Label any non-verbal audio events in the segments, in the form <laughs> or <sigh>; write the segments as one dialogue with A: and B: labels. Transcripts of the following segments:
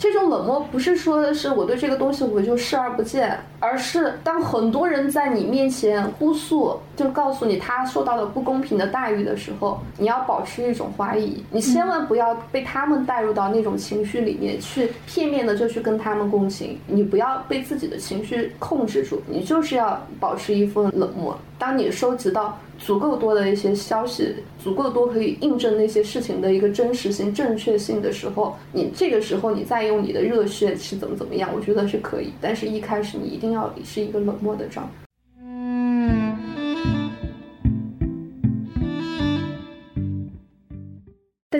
A: 这种冷漠不是说的是我对这个东西我就视而不见，而是当很多人在你面前哭诉，就告诉你他受到了不公平的待遇的时候，你要保持一种怀疑，你千万不要被他们带入到那种情绪里面去，片面的就去跟他们共情，你不要被自己的情绪控制住，你就是要保持一份冷漠。当你收集到。足够多的一些消息，足够多可以印证那些事情的一个真实性、正确性的时候，你这个时候你再用你的热血去怎么怎么样，我觉得是可以。但是一开始你一定要是一个冷漠的状态。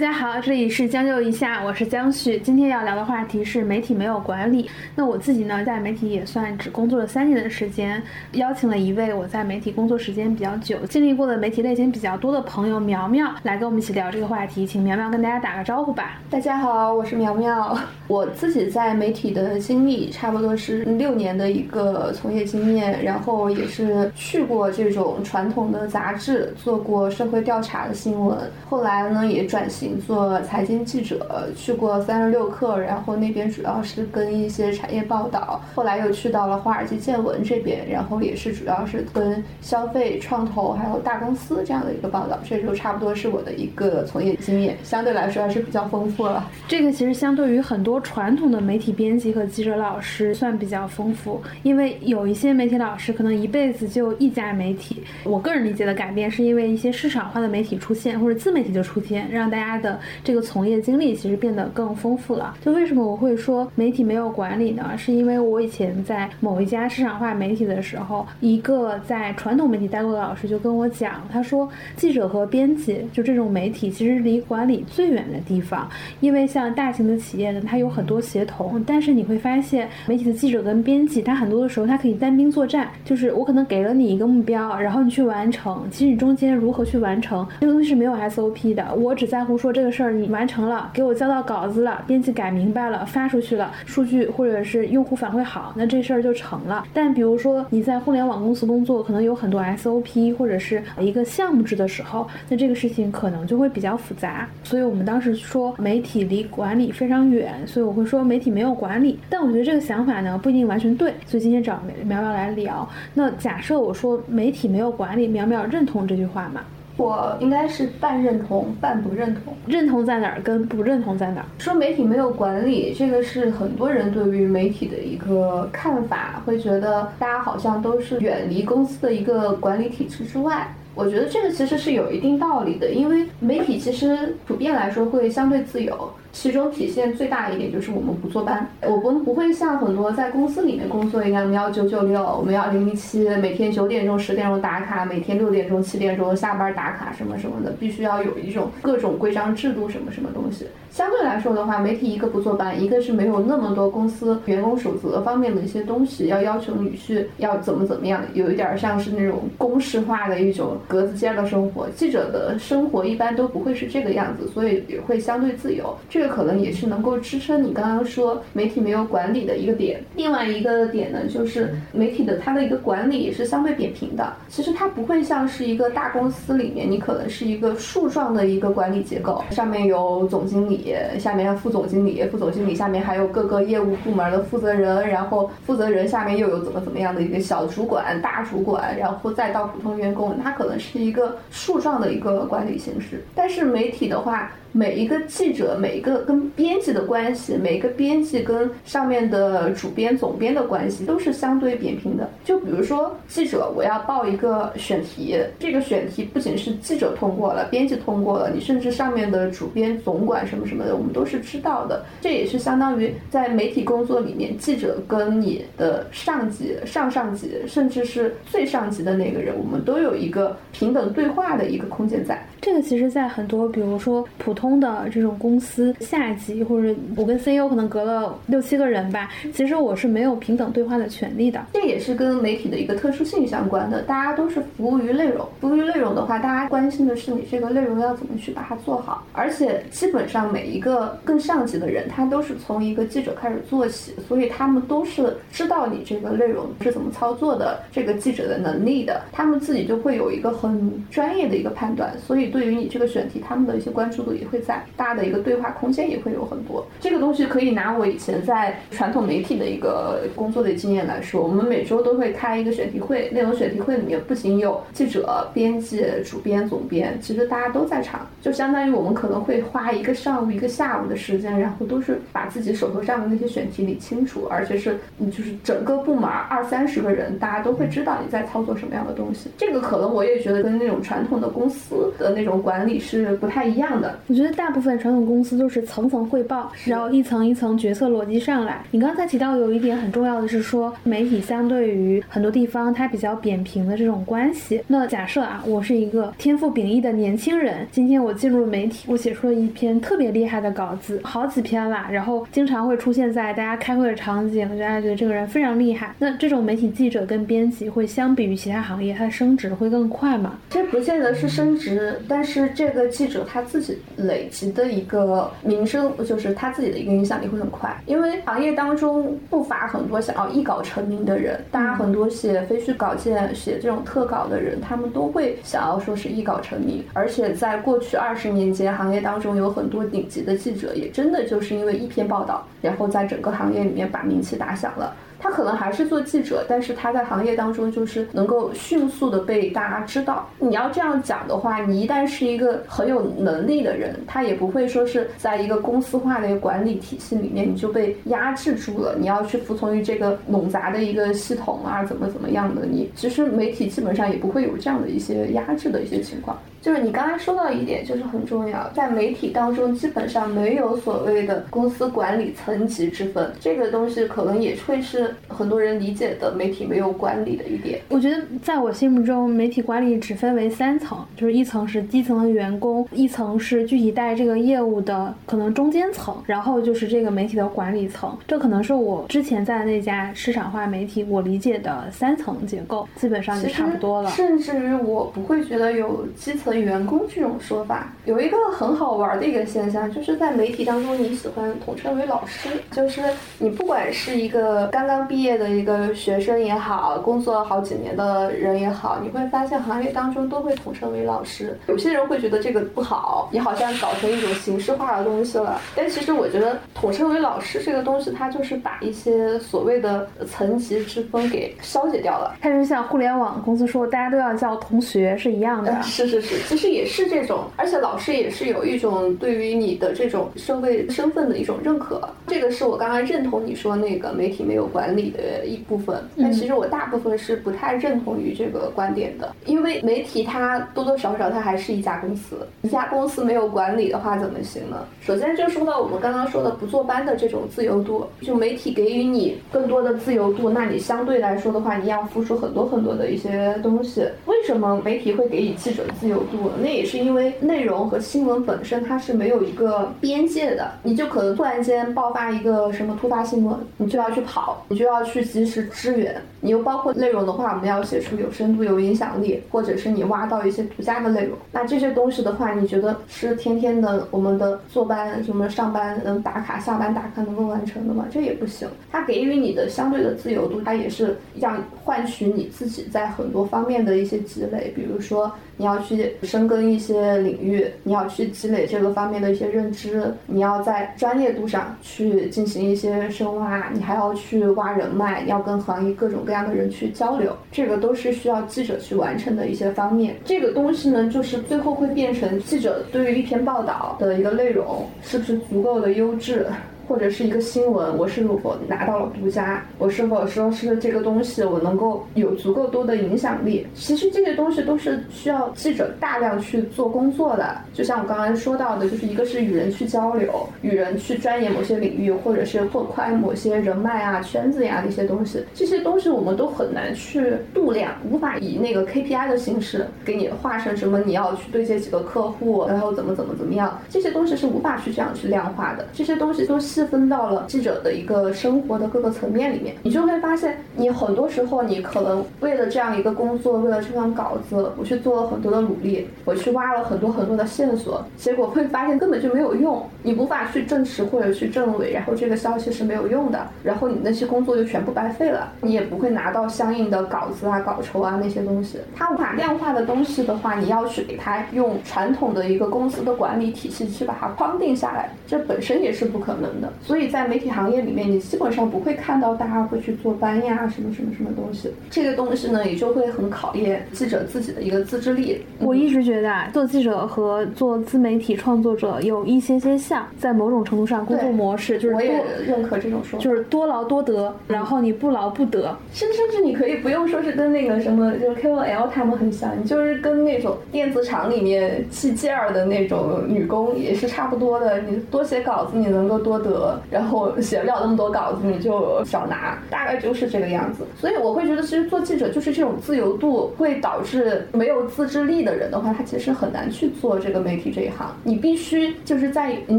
B: 大家好，这里是将就一下，我是江旭。今天要聊的话题是媒体没有管理。那我自己呢，在媒体也算只工作了三年的时间，邀请了一位我在媒体工作时间比较久、经历过的媒体类型比较多的朋友苗苗，来跟我们一起聊这个话题。请苗苗跟大家打个招呼吧。
A: 大家好，我是苗苗。我自己在媒体的经历差不多是六年的一个从业经验，然后也是去过这种传统的杂志，做过社会调查的新闻，后来呢也转型。做财经记者，去过三十六氪，然后那边主要是跟一些产业报道。后来又去到了华尔街见闻这边，然后也是主要是跟消费、创投还有大公司这样的一个报道。这就差不多是我的一个从业经验，相对来说还是比较丰富了。
B: 这个其实相对于很多传统的媒体编辑和记者老师算比较丰富，因为有一些媒体老师可能一辈子就一家媒体。我个人理解的改变是因为一些市场化的媒体出现，或者自媒体的出现，让大家。的这个从业经历其实变得更丰富了。就为什么我会说媒体没有管理呢？是因为我以前在某一家市场化媒体的时候，一个在传统媒体待过的老师就跟我讲，他说记者和编辑就这种媒体其实离管理最远的地方。因为像大型的企业呢，它有很多协同，但是你会发现媒体的记者跟编辑，他很多的时候他可以单兵作战，就是我可能给了你一个目标，然后你去完成。其实你中间如何去完成这个东西是没有 SOP 的，我只在乎。说这个事儿你完成了，给我交到稿子了，编辑改明白了，发出去了，数据或者是用户反馈好，那这事儿就成了。但比如说你在互联网公司工作，可能有很多 SOP 或者是一个项目制的时候，那这个事情可能就会比较复杂。所以我们当时说媒体离管理非常远，所以我会说媒体没有管理。但我觉得这个想法呢不一定完全对，所以今天找苗苗来聊。那假设我说媒体没有管理，苗苗认同这句话吗？
A: 我应该是半认同半不认同，
B: 认同在哪儿跟不认同在哪儿？
A: 说媒体没有管理，这个是很多人对于媒体的一个看法，会觉得大家好像都是远离公司的一个管理体制之外。我觉得这个其实是有一定道理的，因为媒体其实普遍来说会相对自由。其中体现最大一点就是我们不坐班，我们不会像很多在公司里面工作一样，我们要九九六，我们要零零七，每天九点钟、十点钟打卡，每天六点钟、七点钟下班打卡什么什么的，必须要有一种各种规章制度什么什么东西。相对来说的话，媒体一个不坐班，一个是没有那么多公司员工守则方面的一些东西要要求女婿要怎么怎么样，有一点像是那种公式化的一种格子间的生活。记者的生活一般都不会是这个样子，所以也会相对自由。这个可能也是能够支撑你刚刚说媒体没有管理的一个点。另外一个点呢，就是媒体的它的一个管理也是相对扁平的。其实它不会像是一个大公司里面，你可能是一个树状的一个管理结构，上面有总经理。下面副总经理，副总经理下面还有各个业务部门的负责人，然后负责人下面又有怎么怎么样的一个小主管、大主管，然后再到普通员工，它可能是一个树状的一个管理形式。但是媒体的话。每一个记者，每一个跟编辑的关系，每一个编辑跟上面的主编、总编的关系，都是相对扁平的。就比如说，记者我要报一个选题，这个选题不仅是记者通过了，编辑通过了，你甚至上面的主编、总管什么什么的，我们都是知道的。这也是相当于在媒体工作里面，记者跟你的上级、上上级，甚至是最上级的那个人，我们都有一个平等对话的一个空间在。
B: 这个其实，在很多比如说普通通的这种公司下级，或者我跟 CEO 可能隔了六七个人吧，其实我是没有平等对话的权利的。
A: 这也是跟媒体的一个特殊性相关的。大家都是服务于内容，服务于内容的话，大家关心的是你这个内容要怎么去把它做好。而且基本上每一个更上级的人，他都是从一个记者开始做起，所以他们都是知道你这个内容是怎么操作的，这个记者的能力的，他们自己就会有一个很专业的一个判断，所以。对于你这个选题，他们的一些关注度也会在，大的一个对话空间也会有很多。这个东西可以拿我以前在传统媒体的一个工作的经验来说，我们每周都会开一个选题会，内容选题会里面不仅有记者、编辑、主编、总编，其实大家都在场，就相当于我们可能会花一个上午、一个下午的时间，然后都是把自己手头上的那些选题理清楚，而且是你就是整个部门二三十个人，大家都会知道你在操作什么样的东西。这个可能我也觉得跟那种传统的公司的那种管理是不太一样的。
B: 得大部分传统公司都是层层汇报，然后一层一层决策逻辑上来。你刚才提到有一点很重要的是说，媒体相对于很多地方它比较扁平的这种关系。那假设啊，我是一个天赋秉异的年轻人，今天我进入了媒体，我写出了一篇特别厉害的稿子，好几篇啦，然后经常会出现在大家开会的场景，大家觉得这个人非常厉害。那这种媒体记者跟编辑会相比于其他行业，它的升职会更快吗？
A: 这不见得是升职，但是这个记者他自己累积的一个名声，就是他自己的一个影响力会很快。因为行业当中不乏很多想要一稿成名的人，大家很多写非虚稿件、写这种特稿的人，他们都会想要说是一稿成名。而且在过去二十年间，行业当中有很多顶级的记者，也真的就是因为一篇报道，然后在整个行业里面把名气打响了。他可能还是做记者，但是他在行业当中就是能够迅速的被大家知道。你要这样讲的话，你一旦是一个很有能力的人，他也不会说是在一个公司化的一个管理体系里面你就被压制住了。你要去服从于这个冗杂的一个系统啊，怎么怎么样的？你其实媒体基本上也不会有这样的一些压制的一些情况。就是你刚才说到一点，就是很重要，在媒体当中基本上没有所谓的公司管理层级之分，这个东西可能也会是很多人理解的媒体没有管理的一点。
B: 我觉得在我心目中，媒体管理只分为三层，就是一层是基层的员工，一层是具体带这个业务的可能中间层，然后就是这个媒体的管理层。这可能是我之前在那家市场化媒体我理解的三层结构，基本上就差不多了。
A: 甚至于我不会觉得有基层。员工这种说法有一个很好玩的一个现象，就是在媒体当中，你喜欢统称为老师，就是你不管是一个刚刚毕业的一个学生也好，工作好几年的人也好，你会发现行业当中都会统称为老师。有些人会觉得这个不好，你好像搞成一种形式化的东西了。但其实我觉得统称为老师这个东西，它就是把一些所谓的层级之分给消解掉了。
B: 它就像互联网公司说大家都要叫同学是一样的。
A: 是 <laughs> 是是。其实也是这种，而且老师也是有一种对于你的这种社会身份的一种认可。这个是我刚刚认同你说那个媒体没有管理的一部分，但其实我大部分是不太认同于这个观点的。因为媒体它多多少少它还是一家公司，一家公司没有管理的话怎么行呢？首先就说到我们刚刚说的不坐班的这种自由度，就媒体给予你更多的自由度，那你相对来说的话，你要付出很多很多的一些东西。为什么媒体会给予记者自由度？那也是因为内容和新闻本身它是没有一个边界的，你就可能突然间爆发一个什么突发新闻，你就要去跑，你就要去及时支援。你又包括内容的话，我们要写出有深度、有影响力，或者是你挖到一些独家的内容。那这些东西的话，你觉得是天天的我们的坐班什么上班能打卡、下班打卡能够完成的吗？这也不行。它给予你的相对的自由度，它也是要换取你自己在很多方面的一些积累，比如说你要去深耕一些领域，你要去积累这个方面的一些认知，你要在专业度上去进行一些深挖，你还要去挖人脉，要跟行业各种。各样的人去交流，这个都是需要记者去完成的一些方面。这个东西呢，就是最后会变成记者对于一篇报道的一个内容是不是足够的优质。或者是一个新闻，我是否拿到了独家？我是否说是这个东西我能够有足够多的影响力？其实这些东西都是需要记者大量去做工作的。就像我刚刚说到的，就是一个是与人去交流，与人去钻研某些领域，或者是拓宽某些人脉啊、圈子呀的一些东西。这些东西我们都很难去度量，无法以那个 KPI 的形式给你画成什么你要去对接几个客户，然后怎么怎么怎么样。这些东西是无法去这样去量化的。这些东西都是。细分到了记者的一个生活的各个层面里面，你就会发现，你很多时候你可能为了这样一个工作，为了这份稿子，我去做了很多的努力，我去挖了很多很多的线索，结果会发现根本就没有用，你无法去证实或者去证伪，然后这个消息是没有用的，然后你那些工作就全部白费了，你也不会拿到相应的稿子啊、稿酬啊那些东西。它无法量化的东西的话，你要去给它用传统的一个公司的管理体系去把它框定下来，这本身也是不可能的。所以在媒体行业里面，你基本上不会看到大家会去做班呀，什么什么什么东西。这个东西呢，也就会很考验记者自己的一个自制力。
B: 我一直觉得啊，做记者和做自媒体创作者有一些些像，在某种程度上，工作模式就是
A: 我也
B: 多
A: 认可这种说法。
B: 就是多劳多得，然后你不劳不得。
A: 甚甚至你可以不用说是跟那个什么，就是 KOL 他们很像，你就是跟那种电子厂里面砌件儿的那种女工也是差不多的。你多写稿子，你能够多得，然后写不了那么多稿子，你就少拿，大概就是这个样子。所以我会觉得，其实做记者就是这种自由度，会导致没有自制力的人的话，他其实很难去做这个媒体这一行。你必须就是在人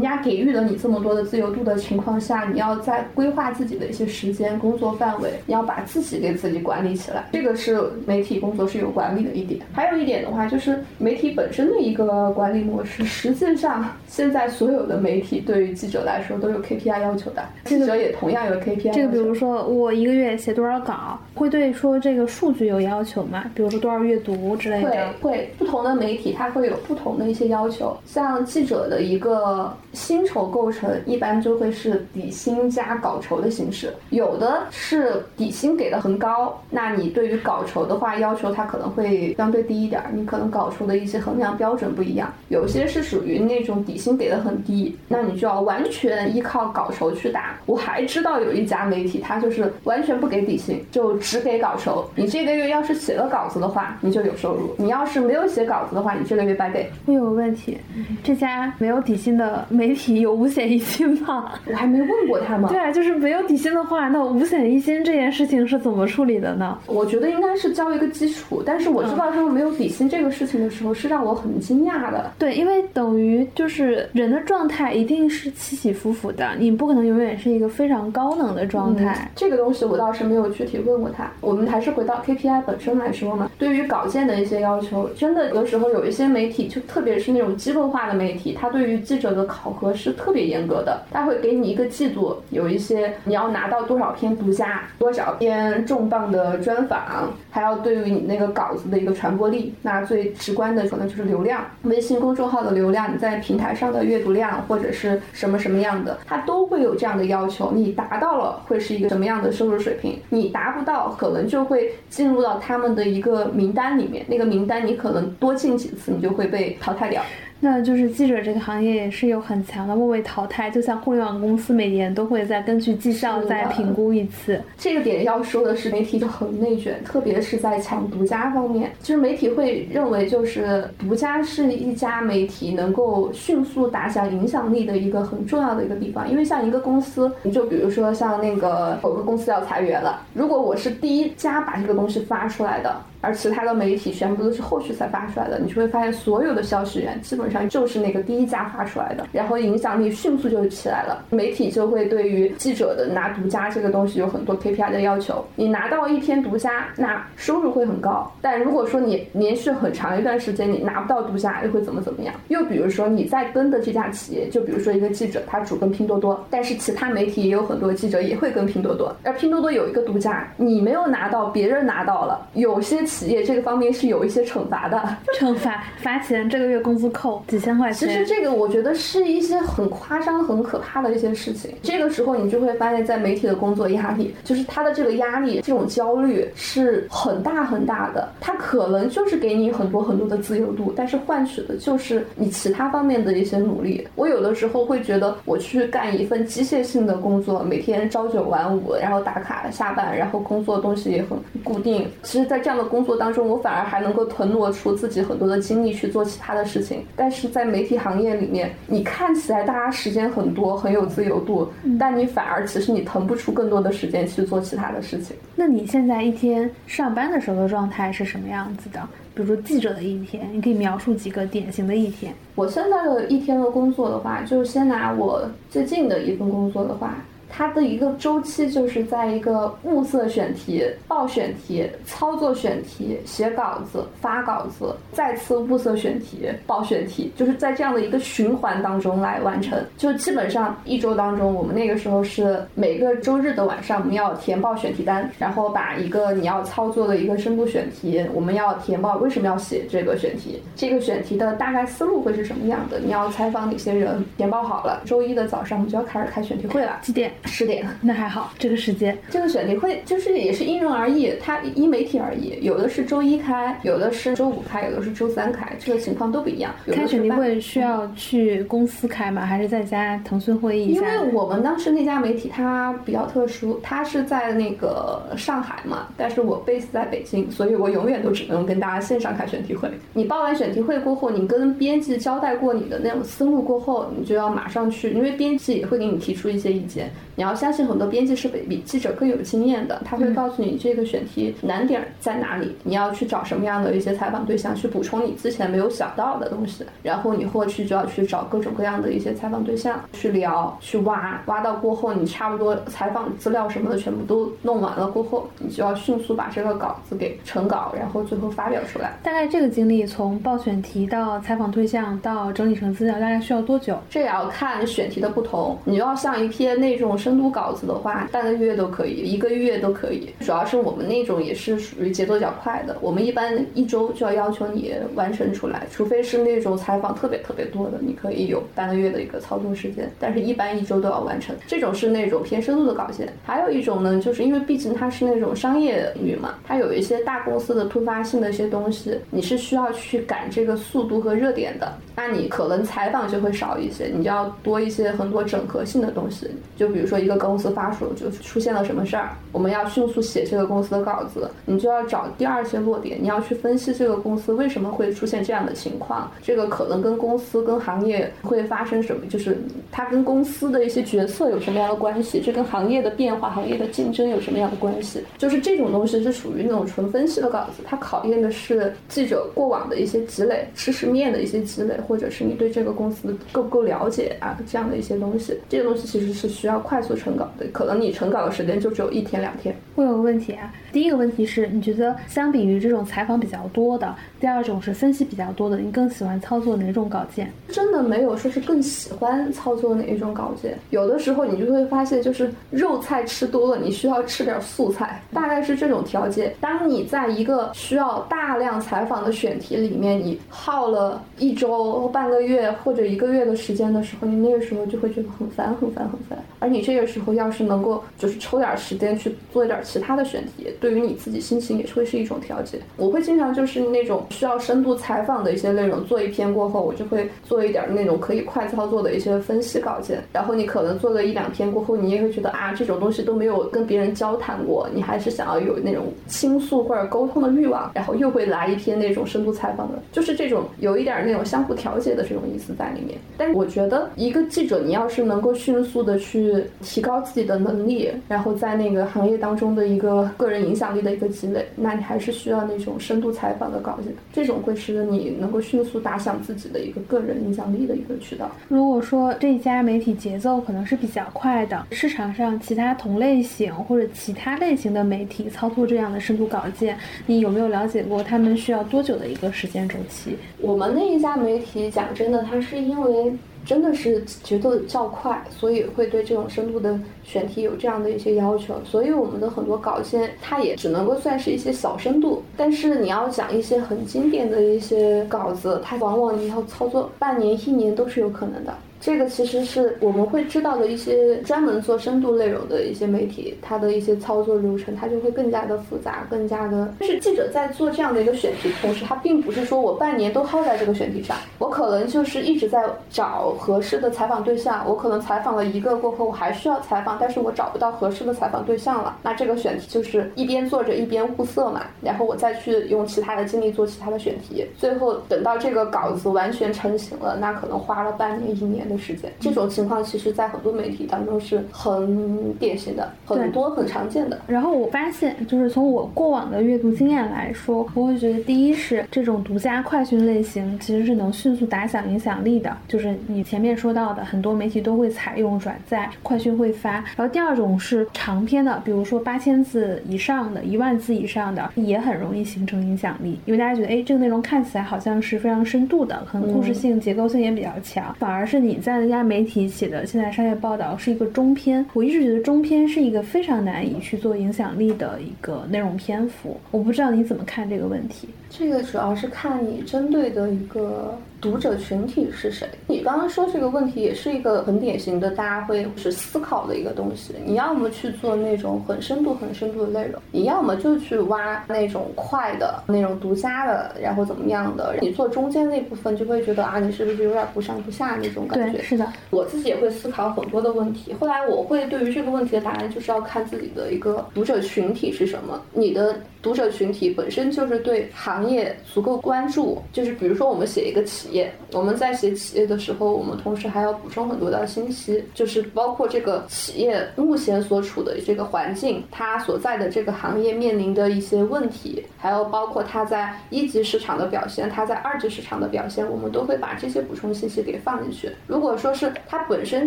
A: 家给予了你这么多的自由度的情况下，你要在规划自己的一些时间、工作范围，你要把自己给自己管理起来。这个是媒体工作是有管理的一点。还有一点的话，就是媒体本身的一个管理模式。实际上，现在所有的媒体对于记者来说都有 KPI 要求的，记者也同样有 KPI。
B: 这个比如说我一个月写多少稿，会对说这个数据有要求吗？比如说多少阅读之类
A: 会
B: 的。
A: 会不同的媒体它会有不同的一些要求，像记者的一个薪酬构成，一般就会是底薪加稿酬的形式，有的是底薪给的很高，那你对于稿酬的话要求它可能会相对低一点儿，你可能稿酬的一些衡量标准不一样，有些是属于那种底薪给的很低，那你就要完全依靠稿酬去打。我还知道有一家媒体，他就是完全不给底薪，就只给稿酬。你这个月要是写了稿子的话，你就有收入；你要是没有写稿子的话，你这个月白给。
B: 我有个问题，这家没有底薪的媒体有五险一金吗？
A: 我还没问过他们。
B: 对啊，就是没有底薪的话，那五险一金这件事情是怎么处理的呢？
A: 我觉得应该是交一个基础，但是我知道他们没有底薪这个事情的时候，是让我很惊讶的。
B: 对，因为等于就是人的状态一定是起起伏伏的，你不可能永远是一个非常高能的状态。
A: 这个东西我倒是没有具体问过他。我们还是回到 KPI 本身来说嘛，对于稿件的一些要求，真的有的时候有一些媒体，就特别是那种机构化的媒体，它对于记者的考核是特别严格的。它会给你一个季度有一些你要拿到多少篇独家，多少篇重磅的专访，还要对于你那个稿子的一个传播力。那最直观的可能就是流量，微信公众号的流量，你在平台上的阅读量或者是什么什么样的，它都会有这样的要求。你达到了会是一个什么样的收入水平？你达不到，可能就会进入到他们的一个名单里面。那个名单你可能多进几次，你就会被淘汰掉。
B: 那就是记者这个行业也是有很强的末位淘汰，就像互联网公司每年都会再根据绩效再评估一次。
A: 这个点要说的是，媒体就很内卷，特别是在抢独家方面，就是媒体会认为，就是独家是一家媒体能够迅速打响影响力的一个很重要的一个地方。因为像一个公司，你就比如说像那个某个公司要裁员了，如果我是第一家把这个东西发出来的。而其他的媒体全部都是后续才发出来的，你就会发现所有的消息源基本上就是那个第一家发出来的，然后影响力迅速就起来了。媒体就会对于记者的拿独家这个东西有很多 KPI 的要求，你拿到一篇独家，那收入会很高。但如果说你连续很长一段时间你拿不到独家，又会怎么怎么样？又比如说你在跟的这家企业，就比如说一个记者他主跟拼多多，但是其他媒体也有很多记者也会跟拼多多，而拼多多有一个独家，你没有拿到，别人拿到了，有些企业这个方面是有一些惩罚的。
B: 惩罚罚钱，这个月工资扣几千块钱。
A: 其实这个我觉得是一些很夸张、很可怕的一些事情。这个时候你就会发现，在媒体的工作压力，就是他的这个压力、这种焦虑是很大很大的。他可能就是给你很多很多的自由度，但是换取的就是你其他方面的一些努力。我有的时候会觉得，我去干一份机械性的工作，每天朝九晚五，然后打卡下班，然后工作东西也很固定。其实，在这样的工作当中，我反而还能够腾挪出自己很多的精力去做其他的事情。但是在媒体行业里面，你看起来大家时间很多，很有自由度，但你反而其实你腾不出更多的时间去做其他的事情。
B: 那你现在一天上班的时候的状态是什么样子的？比如说记者的一天，你可以描述几个典型的一天。
A: 我现在的一天的工作的话，就先拿我最近的一份工作的话。它的一个周期就是在一个物色选题、报选题、操作选题、写稿子、发稿子，再次物色选题、报选题，就是在这样的一个循环当中来完成。就基本上一周当中，我们那个时候是每个周日的晚上，我们要填报选题单，然后把一个你要操作的一个深度选题，我们要填报为什么要写这个选题，这个选题的大概思路会是什么样的，你要采访哪些人，填报好了，周一的早上我们就要开始开选题会了，
B: 几点？
A: 十点，<laughs>
B: 那还好，这个时间，
A: 这个选题会就是也是因人而异，它因媒体而异，有的是周一开，有的是周五开，有的是周三开，这个情况都不一样。
B: 开选题会需要去公司开吗？还是在家腾讯会议？
A: 因为我们当时那家媒体它比较特殊，它是在那个上海嘛，但是我 base 在北京，所以我永远都只能跟大家线上开选题会。你报完选题会过后，你跟编辑交代过你的那种思路过后，你就要马上去，因为编辑也会给你提出一些意见。你要相信很多编辑是比比记者更有经验的，他会告诉你这个选题难点在哪里，你要去找什么样的一些采访对象去补充你之前没有想到的东西，然后你后续就要去找各种各样的一些采访对象去聊去挖，挖到过后你差不多采访资料什么的全部都弄完了过后，你就要迅速把这个稿子给成稿，然后最后发表出来。
B: 大概这个经历从报选题到采访对象到整理成资料，大概需要多久？
A: 这也要看选题的不同，你要像一篇那种。深度稿子的话，半个月都可以，一个月都可以。主要是我们那种也是属于节奏较快的，我们一般一周就要要求你完成出来，除非是那种采访特别特别多的，你可以有半个月的一个操作时间。但是，一般一周都要完成。这种是那种偏深度的稿件。还有一种呢，就是因为毕竟它是那种商业领域嘛，它有一些大公司的突发性的一些东西，你是需要去赶这个速度和热点的。那你可能采访就会少一些，你就要多一些很多整合性的东西，就比如说。说一个公司发出就出现了什么事儿，我们要迅速写这个公司的稿子，你就要找第二些落点，你要去分析这个公司为什么会出现这样的情况，这个可能跟公司跟行业会发生什么，就是它跟公司的一些决策有什么样的关系，这跟行业的变化、行业的竞争有什么样的关系，就是这种东西是属于那种纯分析的稿子，它考验的是记者过往的一些积累、知识面的一些积累，或者是你对这个公司够不够了解啊，这样的一些东西，这些东西其实是需要快。速成稿的，可能你成稿的时间就只有一天两天。
B: 我有个问题啊，第一个问题是你觉得相比于这种采访比较多的，第二种是分析比较多的，你更喜欢操作哪种稿件？
A: 真的没有说是更喜欢操作哪一种稿件。有的时候你就会发现，就是肉菜吃多了，你需要吃点素菜，大概是这种调节。当你在一个需要大量采访的选题里面，你耗了一周、半个月或者一个月的时间的时候，你那个时候就会觉得很烦、很烦、很烦，而你这。个时候要是能够就是抽点时间去做一点其他的选题，对于你自己心情也会是一种调节。我会经常就是那种需要深度采访的一些内容，做一篇过后，我就会做一点那种可以快操作的一些分析稿件。然后你可能做了一两篇过后，你也会觉得啊，这种东西都没有跟别人交谈过，你还是想要有那种倾诉或者沟通的欲望，然后又会来一篇那种深度采访的，就是这种有一点那种相互调节的这种意思在里面。但我觉得一个记者，你要是能够迅速的去。提高自己的能力，然后在那个行业当中的一个个人影响力的一个积累，那你还是需要那种深度采访的稿件，这种会使得你能够迅速打响自己的一个个人影响力的一个渠道。
B: 如果说这家媒体节奏可能是比较快的，市场上其他同类型或者其他类型的媒体操作这样的深度稿件，你有没有了解过他们需要多久的一个时间周期？
A: 我们那一家媒体讲真的，它是因为。真的是节奏较快，所以会对这种深度的选题有这样的一些要求。所以我们的很多稿件，它也只能够算是一些小深度。但是你要讲一些很经典的一些稿子，它往往你要操作半年、一年都是有可能的。这个其实是我们会知道的一些专门做深度内容的一些媒体，它的一些操作流程，它就会更加的复杂，更加的。就是记者在做这样的一个选题，同时他并不是说我半年都耗在这个选题上，我可能就是一直在找合适的采访对象。我可能采访了一个过后，我还需要采访，但是我找不到合适的采访对象了。那这个选题就是一边做着一边物色嘛，然后我再去用其他的精力做其他的选题，最后等到这个稿子完全成型了，那可能花了半年一年。的事件。这种情况其实，在很多媒体当中是很典型的，很多很常见的。
B: 然后我发现，就是从我过往的阅读经验来说，我会觉得，第一是这种独家快讯类型其实是能迅速打响影响力的，就是你前面说到的，很多媒体都会采用转载，快讯会发。然后第二种是长篇的，比如说八千字以上的、一万字以上的，也很容易形成影响力，因为大家觉得，哎，这个内容看起来好像是非常深度的，可能故事性、结构性也比较强。反而是你在那家媒体写的现在商业报道是一个中篇，我一直觉得中篇是一个非常难以去做影响力的一个内容篇幅。我不知道你怎么看这个问题。
A: 这个主要是看你针对的一个读者群体是谁。你刚刚说这个问题也是一个很典型的，大家会是思考的一个东西。你要么去做那种很深度、很深度的内容，你要么就去挖那种快的、那种独家的，然后怎么样的。你做中间那部分，就会觉得啊，你是不是有点不上不下那种感觉？
B: 对，是的。
A: 我自己也会思考很多的问题。后来我会对于这个问题的答案，就是要看自己的一个读者群体是什么。你的读者群体本身就是对行业足够关注，就是比如说我们写一个企业，我们在写企业的时候，我们同时还要补充很多的信息，就是包括这个企业目前所处的这个环境，它所在的这个行业面临的一些问题，还有包括它在一级市场的表现，它在二级市场的表现，我们都会把这些补充信息给放进去。如果说是它本身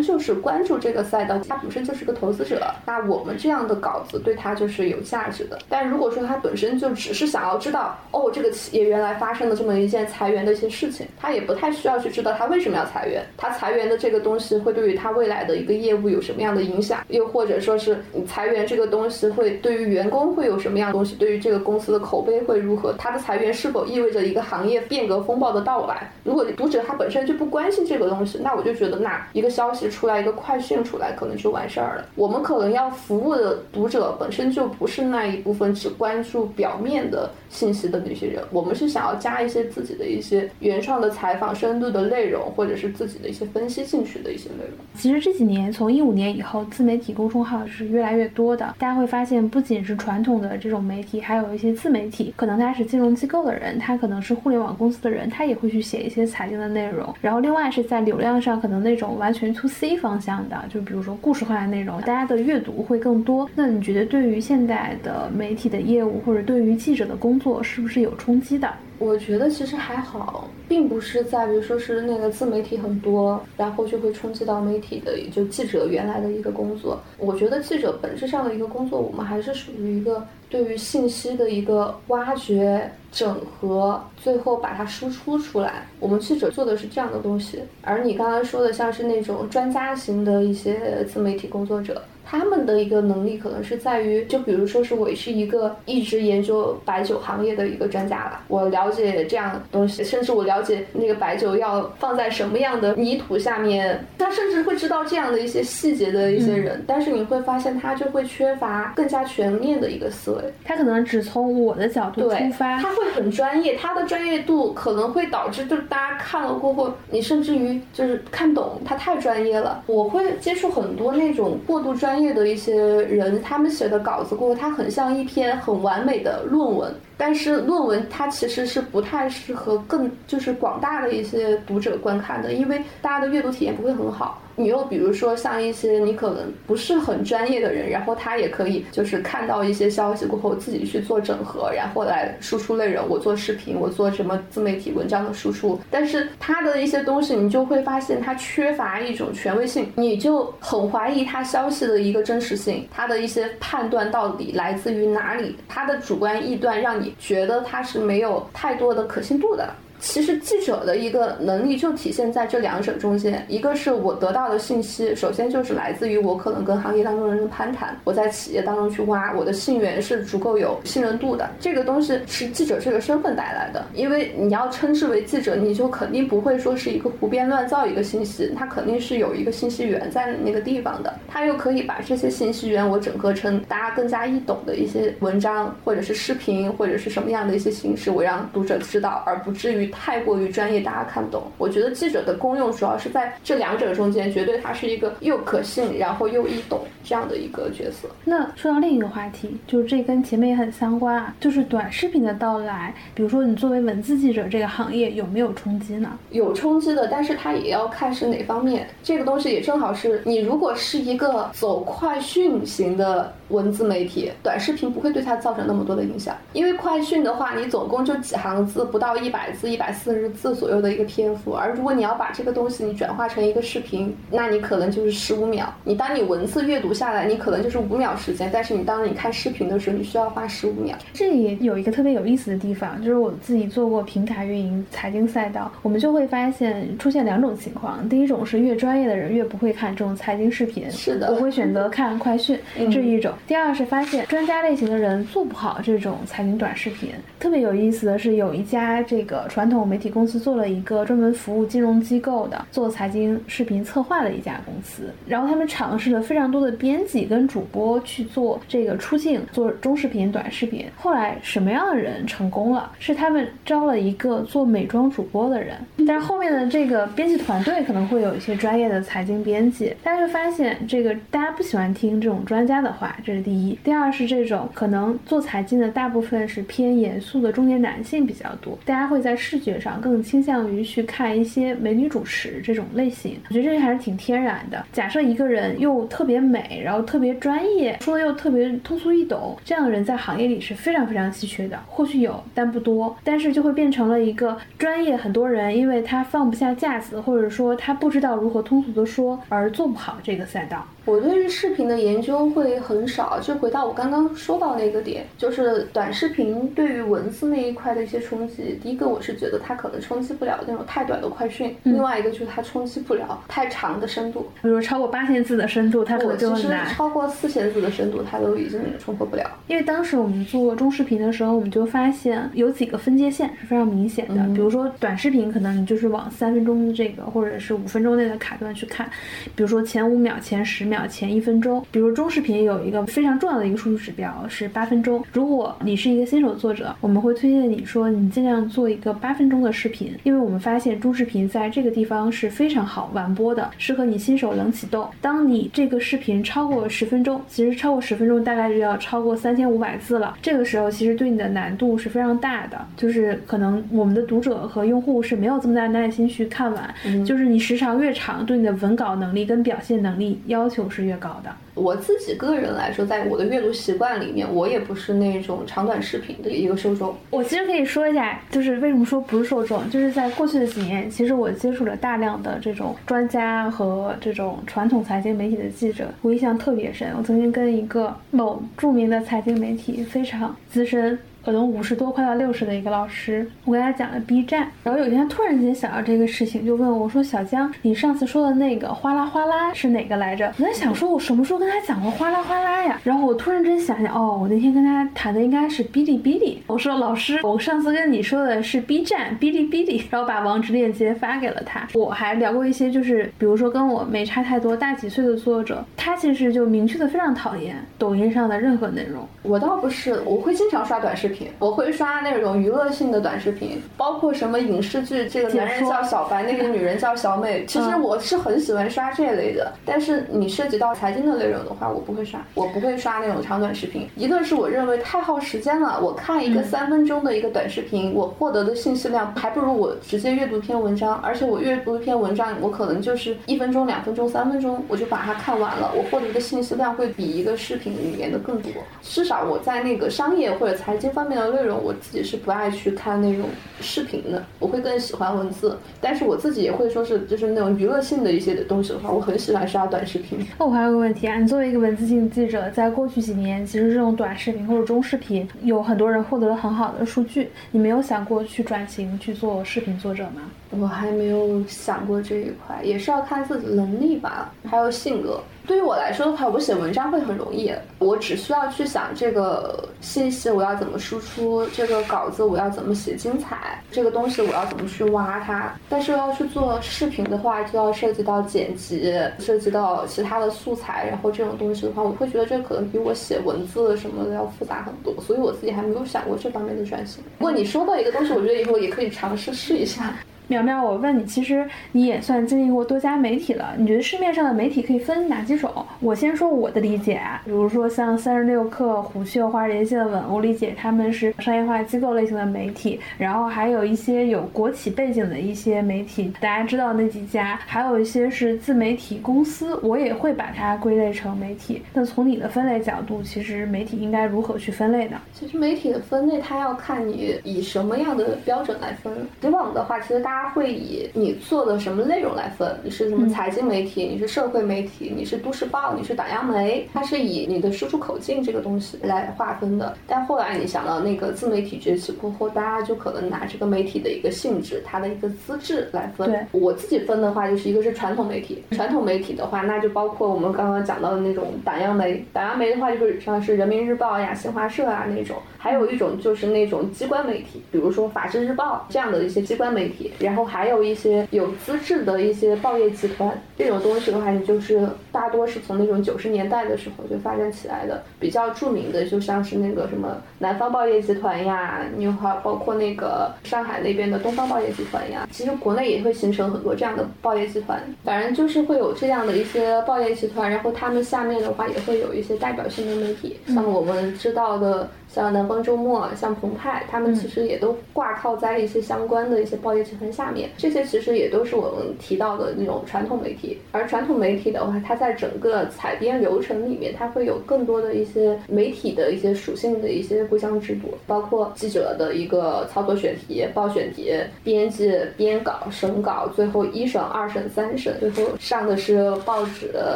A: 就是关注这个赛道，它本身就是个投资者，那我们这样的稿子对它就是有价值的。但如果说它本身就只是想要知道，哦，这个企业原来发生了这么一件裁员的一些事情，他也不太需要去知道他为什么要裁员，他裁员的这个东西会对于他未来的一个业务有什么样的影响，又或者说是裁员这个东西会对于员工会有什么样的东西，对于这个公司的口碑会如何，他的裁员是否意味着一个行业变革风暴的到来？如果读者他本身就不关心这个东西，那我就觉得那一个消息出来，一个快讯出来，可能就完事儿了。我们可能要服务的读者本身就不是那一部分只关注表。面的信息的那些人，我们是想要加一些自己的一些原创的采访、深度的内容，或者是自己的一些分析进去的一些内容。
B: 其实这几年，从一五年以后，自媒体公众号是越来越多的。大家会发现，不仅是传统的这种媒体，还有一些自媒体，可能他是金融机构的人，他可能是互联网公司的人，他也会去写一些财经的内容。然后，另外是在流量上，可能那种完全 to C 方向的，就比如说故事化的内容，大家的阅读会更多。那你觉得，对于现在的媒体的业务，或者对于记者的工作是不是有冲击的？
A: 我觉得其实还好，并不是在于说是那个自媒体很多，然后就会冲击到媒体的也就记者原来的一个工作。我觉得记者本质上的一个工作，我们还是属于一个对于信息的一个挖掘、整合，最后把它输出出来。我们记者做的是这样的东西，而你刚刚说的像是那种专家型的一些自媒体工作者。他们的一个能力可能是在于，就比如说是我是一个一直研究白酒行业的一个专家吧，我了解这样东西，甚至我了解那个白酒要放在什么样的泥土下面，他甚至会知道这样的一些细节的一些人，但是你会发现他就会缺乏更加全面的一个思维，
B: 他可能只从我的角度出发，
A: 他会很专业，他的专业度可能会导致就是大家看了过后，你甚至于就是看懂他太专业了。我会接触很多那种过度专。业的一些人，他们写的稿子过后，它很像一篇很完美的论文。但是论文它其实是不太适合更就是广大的一些读者观看的，因为大家的阅读体验不会很好。你又比如说像一些你可能不是很专业的人，然后他也可以就是看到一些消息过后自己去做整合，然后来输出内容。我做视频，我做什么自媒体文章的输出，但是他的一些东西你就会发现他缺乏一种权威性，你就很怀疑他消息的一个真实性，他的一些判断到底来自于哪里，他的主观臆断让你。觉得他是没有太多的可信度的。其实记者的一个能力就体现在这两者中间，一个是我得到的信息，首先就是来自于我可能跟行业当中的人攀谈，我在企业当中去挖，我的信源是足够有信任度的。这个东西是记者这个身份带来的，因为你要称之为记者，你就肯定不会说是一个胡编乱造一个信息，它肯定是有一个信息源在那个地方的，它又可以把这些信息源我整合成大家更加易懂的一些文章，或者是视频，或者是什么样的一些形式，我让读者知道，而不至于。于太过于专业，大家看不懂。我觉得记者的功用主要是在这两者中间，绝对它是一个又可信，然后又易懂这样的一个角色。
B: 那说到另一个话题，就是这跟前面也很相关啊，就是短视频的到来。比如说，你作为文字记者这个行业有没有冲击呢？
A: 有冲击的，但是它也要看是哪方面。这个东西也正好是你如果是一个走快讯型的文字媒体，短视频不会对它造成那么多的影响，因为快讯的话，你总共就几行字，不到一百字、一百四十字左右的一个篇幅。而如果你要把这个东西你转化成一个视频，那你可能就是十五秒。你当你文字阅读下来，你可能就是五秒时间，但是你当你看视频的时候，你需要花十五秒。
B: 这里有一个特别有意思的地方，就是我自己做过平台运营、财经赛道，我们就会发现出现两种情况。第一种是越专业的人越不会看这种财经视频，
A: 是的，
B: 我会选择看快讯，<laughs> 这是一种。第二是发现专家类型的人做不好这种财经短视频。特别有意思的是，有一家这个传传统媒体公司做了一个专门服务金融机构的做财经视频策划的一家公司，然后他们尝试了非常多的编辑跟主播去做这个出镜，做中视频、短视频。后来什么样的人成功了？是他们招了一个做美妆主播的人，但是后面的这个编辑团队可能会有一些专业的财经编辑，大家就发现这个大家不喜欢听这种专家的话，这是第一。第二是这种可能做财经的大部分是偏严肃的中年男性比较多，大家会在视视觉上更倾向于去看一些美女主持这种类型。我觉得这个还是挺天然的。假设一个人又特别美，然后特别专业，说的又特别通俗易懂，这样的人在行业里是非常非常稀缺的。或许有，但不多。但是就会变成了一个专业，很多人因为他放不下架子，或者说他不知道如何通俗的说，而做不好这个赛道。
A: 我对于视频的研究会很少，就回到我刚刚说到那个点，就是短视频对于文字那一块的一些冲击。第一个，我是觉得它可能冲击不了那种太短的快讯；另外一个就是它冲击不了太长的深度，
B: 比如超过八千字的深度，它可能就很难。
A: 超过四千字的深度，它都已经冲破不了。
B: 因为当时我们做中视频的时候，我们就发现有几个分界线是非常明显的。比如说短视频，可能你就是往三分钟这个或者是五分钟内的卡段去看，比如说前五秒、前十秒。前一分钟，比如中视频有一个非常重要的一个数据指标是八分钟。如果你是一个新手作者，我们会推荐你说你尽量做一个八分钟的视频，因为我们发现中视频在这个地方是非常好完播的，适合你新手冷启动。当你这个视频超过十分钟，其实超过十分钟大概就要超过三千五百字了，这个时候其实对你的难度是非常大的，就是可能我们的读者和用户是没有这么大耐心去看完，就是你时长越长，对你的文稿能力跟表现能力要求。是越高的。
A: 我自己个人来说，在我的阅读习惯里面，我也不是那种长短视频的一个受众。
B: 我其实可以说一下，就是为什么说不是受众，就是在过去的几年，其实我接触了大量的这种专家和这种传统财经媒体的记者，我印象特别深。我曾经跟一个某著名的财经媒体非常资深。可能五十多快到六十的一个老师，我跟他讲了 B 站，然后有一天突然间想到这个事情，就问我，说小江，你上次说的那个哗啦哗啦是哪个来着？我在想说，我什么时候跟他讲过哗啦哗啦呀？然后我突然间想想，哦，我那天跟他谈的应该是哔哩哔哩。我说老师，我上次跟你说的是 B 站哔哩哔哩，然后把网址链接发给了他。我还聊过一些，就是比如说跟我没差太多大几岁的作者，他其实就明确的非常讨厌抖音上的任何内容。
A: 我倒不是，我会经常刷短视频频。我会刷那种娱乐性的短视频，包括什么影视剧，这个男人叫小白，那个女人叫小美。其实我是很喜欢刷这类的，但是你涉及到财经的内容的话，我不会刷，我不会刷那种长短视频。一个是我认为太耗时间了，我看一个三分钟的一个短视频，我获得的信息量还不如我直接阅读一篇文章，而且我阅读一篇文章，我可能就是一分钟、两分钟、三分钟，我就把它看完了，我获得的信息量会比一个视频里面的更多。至少我在那个商业或者财经方面的内容。我自己是不爱去看那种视频的，我会更喜欢文字。但是我自己也会说是，就是那种娱乐性的一些的东西的话，我很喜欢刷短视频。
B: 那我还有个问题啊，你作为一个文字性记者，在过去几年，其实这种短视频或者中视频，有很多人获得了很好的数据。你没有想过去转型去做视频作者吗？
A: 我还没有想过这一块，也是要看自己能力吧，还有性格。对于我来说的话，我写文章会很容易，我只需要去想这个信息我要怎么输出，这个稿子我要怎么写精彩，这个东西我要怎么去挖它。但是要去做视频的话，就要涉及到剪辑，涉及到其他的素材，然后这种东西的话，我会觉得这可能比我写文字什么的要复杂很多，所以我自己还没有想过这方面的转型。不过你说到一个东西，我觉得以后也可以尝试试一下。
B: 苗苗，我问你，其实你也算经历过多家媒体了，你觉得市面上的媒体可以分哪几种？我先说我的理解啊，比如说像三十六氪、虎嗅、华尔街见闻，我理解他们是商业化机构类型的媒体，然后还有一些有国企背景的一些媒体，大家知道那几家，还有一些是自媒体公司，我也会把它归类成媒体。那从你的分类角度，其实媒体应该如何去分类呢？
A: 其实媒体的分类，它要看你以什么样的标准来分。以往的话，其实大家会以你做的什么内容来分，你是什么财经媒体，你是社会媒体，你是都市报，你是党央媒，它是以你的输出口径这个东西来划分的。但后来你想到那个自媒体崛起过后，大家就可能拿这个媒体的一个性质，它的一个资质来分。
B: 对。
A: 我自己分的话，就是一个是传统媒体，传统媒体的话，那就包括我们刚刚讲到的那种党央媒，党央媒的话就是像是人民日报呀、新华社啊那种，还有一种就是那种机关媒体，比如说法制日报这样的一些机关媒体，然后还有一些有资质的一些报业集团，这种东西的话，你就是大多是从那种九十年代的时候就发展起来的，比较著名的就像是那个什么南方报业集团呀，你还包括那个上海那边的东方报业集团呀，其实国内也会形成很多这样的报业集团，反正就是会有这样的一些报业集团，然后他们下面的话也会有一些代表性的媒体，像我们知道的。像南方周末、像澎湃，他们其实也都挂靠在一些相关的一些报业集团下面。这些其实也都是我们提到的那种传统媒体。而传统媒体的话，它在整个采编流程里面，它会有更多的一些媒体的一些属性的一些规章制度，包括记者的一个操作选题、报选题、编辑编稿、审稿，最后一审、二审、三审，最后上的是报纸，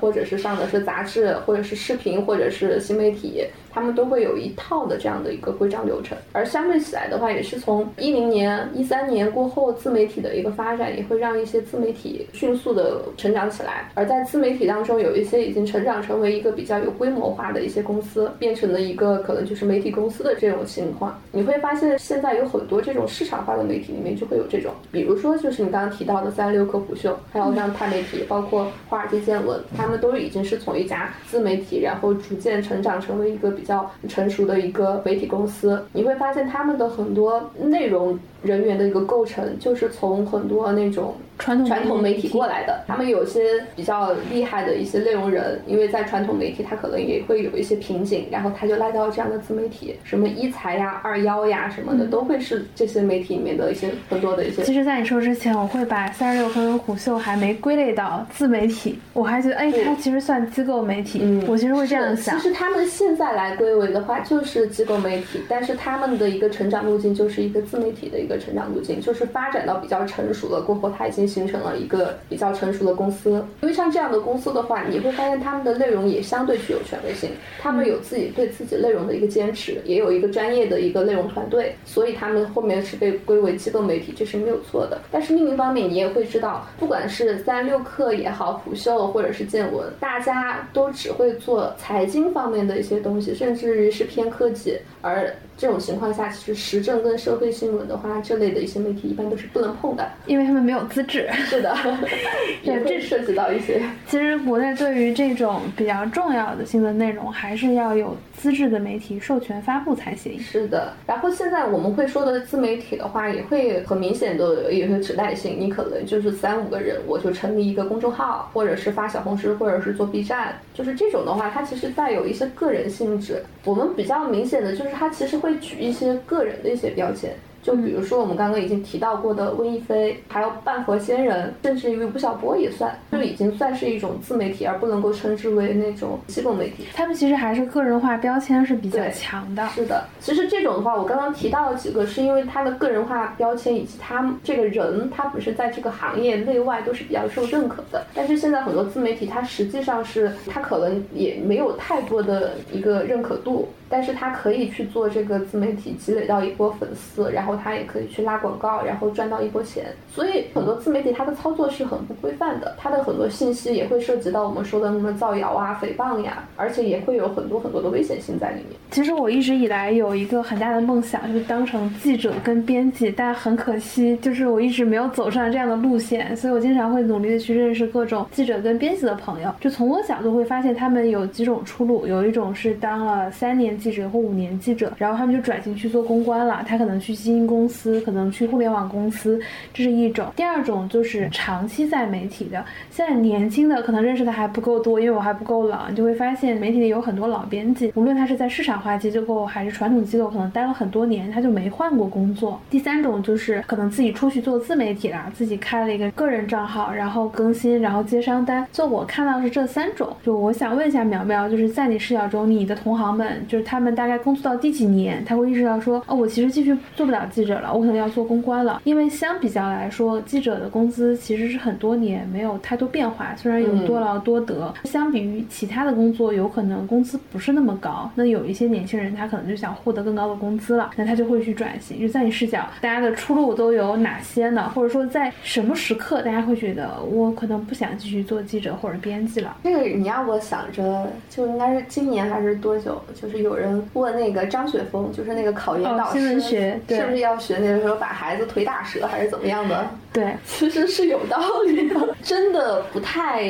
A: 或者是上的是杂志，或者是视频，或者是新媒体。他们都会有一套的这样的一个规章流程，而相对起来的话，也是从一零年、一三年过后，自媒体的一个发展，也会让一些自媒体迅速的成长起来。而在自媒体当中，有一些已经成长成为一个比较有规模化的一些公司，变成了一个可能就是媒体公司的这种情况。你会发现，现在有很多这种市场化的媒体里面就会有这种，比如说就是你刚刚提到的三六氪、虎嗅，还有像钛媒体，包括华尔街见闻，他们都已经是从一家自媒体，然后逐渐成长成为一个。比较成熟的一个媒体公司，你会发现他们的很多内容人员的一个构成，就是从很多那种。
B: 传统
A: 传统媒体过来的，他们有些比较厉害的一些内容人，因为在传统媒体，他可能也会有一些瓶颈，然后他就来到这样的自媒体，什么一财呀、二幺呀什么的，都会是这些媒体里面的一些很多的一些。
B: 其实，在你说之前，我会把三十六氪跟虎嗅还没归类到自媒体，我还觉得，哎，它其实算机构媒体。嗯，我其实会这样想。
A: 其实他们现在来归为的话，就是机构媒体，但是他们的一个成长路径就是一个自媒体的一个成长路径，就是发展到比较成熟了过后，它已经。形成了一个比较成熟的公司，因为像这样的公司的话，你会发现他们的内容也相对具有权威性，他们有自己对自己内容的一个坚持，也有一个专业的一个内容团队，所以他们后面是被归为机构媒体，这是没有错的。但是另一方面，你也会知道，不管是三六氪也好，虎嗅或者是见闻，大家都只会做财经方面的一些东西，甚至于是偏科技，而。这种情况下，其实时政跟社会新闻的话，这类的一些媒体一般都是不能碰的，
B: 因为他们没有资质。
A: 是的，<laughs> 也这涉及到一些。
B: 其实国内对于这种比较重要的新闻内容，还是要有资质的媒体授权发布才行。
A: 是的。然后现在我们会说的自媒体的话，也会很明显的有一个指代性，你可能就是三五个人，我就成立一个公众号，或者是发小红书，或者是做 B 站，就是这种的话，它其实带有一些个人性质。我们比较明显的就是它其实会。会举一些个人的一些标签。就比如说我们刚刚已经提到过的温亦菲，还有半佛仙人，甚至于吴晓波也算，就已经算是一种自媒体，而不能够称之为那种机构媒体。
B: 他们其实还是个人化标签是比较强的。
A: 是的，其实这种的话，我刚刚提到了几个，是因为他的个人化标签以及他这个人，他本身在这个行业内外都是比较受认可的。但是现在很多自媒体，它实际上是他可能也没有太多的一个认可度，但是他可以去做这个自媒体，积累到一波粉丝，然后。他也可以去拉广告，然后赚到一波钱。所以很多自媒体它的操作是很不规范的，它的很多信息也会涉及到我们说的什么造谣啊、诽谤呀，而且也会有很多很多的危险性在里面。
B: 其实我一直以来有一个很大的梦想，就是当成记者跟编辑，但很可惜，就是我一直没有走上这样的路线，所以我经常会努力的去认识各种记者跟编辑的朋友。就从我角度会发现，他们有几种出路，有一种是当了三年记者或五年记者，然后他们就转型去做公关了，他可能去基金公司，可能去互联网公司，这是一种。第二种就是长期在媒体的，现在年轻的可能认识的还不够多，因为我还不够老，你就会发现媒体里有很多老编辑，无论他是在市场化机构还是传统机构，可能待了很多年，他就没换过工作。第三种就是可能自己出去做自媒体了，自己开了一个个人账号，然后更新，然后接商单。就我看到是这三种。就我想问一下苗苗，就是在你视角中，你的同行们，就是他们大概工作到第几年，他会意识到说，哦，我其实继续做不了记者了，我可能要做公关了。因为相比较来说，记者的工资其实是很多年没有太多变化，虽然有多劳多得，相比于其他的工作，有可能工资不是那么高。那有一些年轻人，他可能就想获得更高的工资了，那他就会去转型。就在你视角，大家的出路都有哪些呢？或者说在什么时刻，大家会觉得我可能不想继续做记者或者编辑了？
A: 这个你要我想着，就应该是今年还是多久？就是有人问那个张雪峰，就是那个考研导师，
B: 新闻学
A: 是不是要学那个时候把孩子腿打折还是怎么样的？
B: 对，
A: 其实是有道理的，真的不太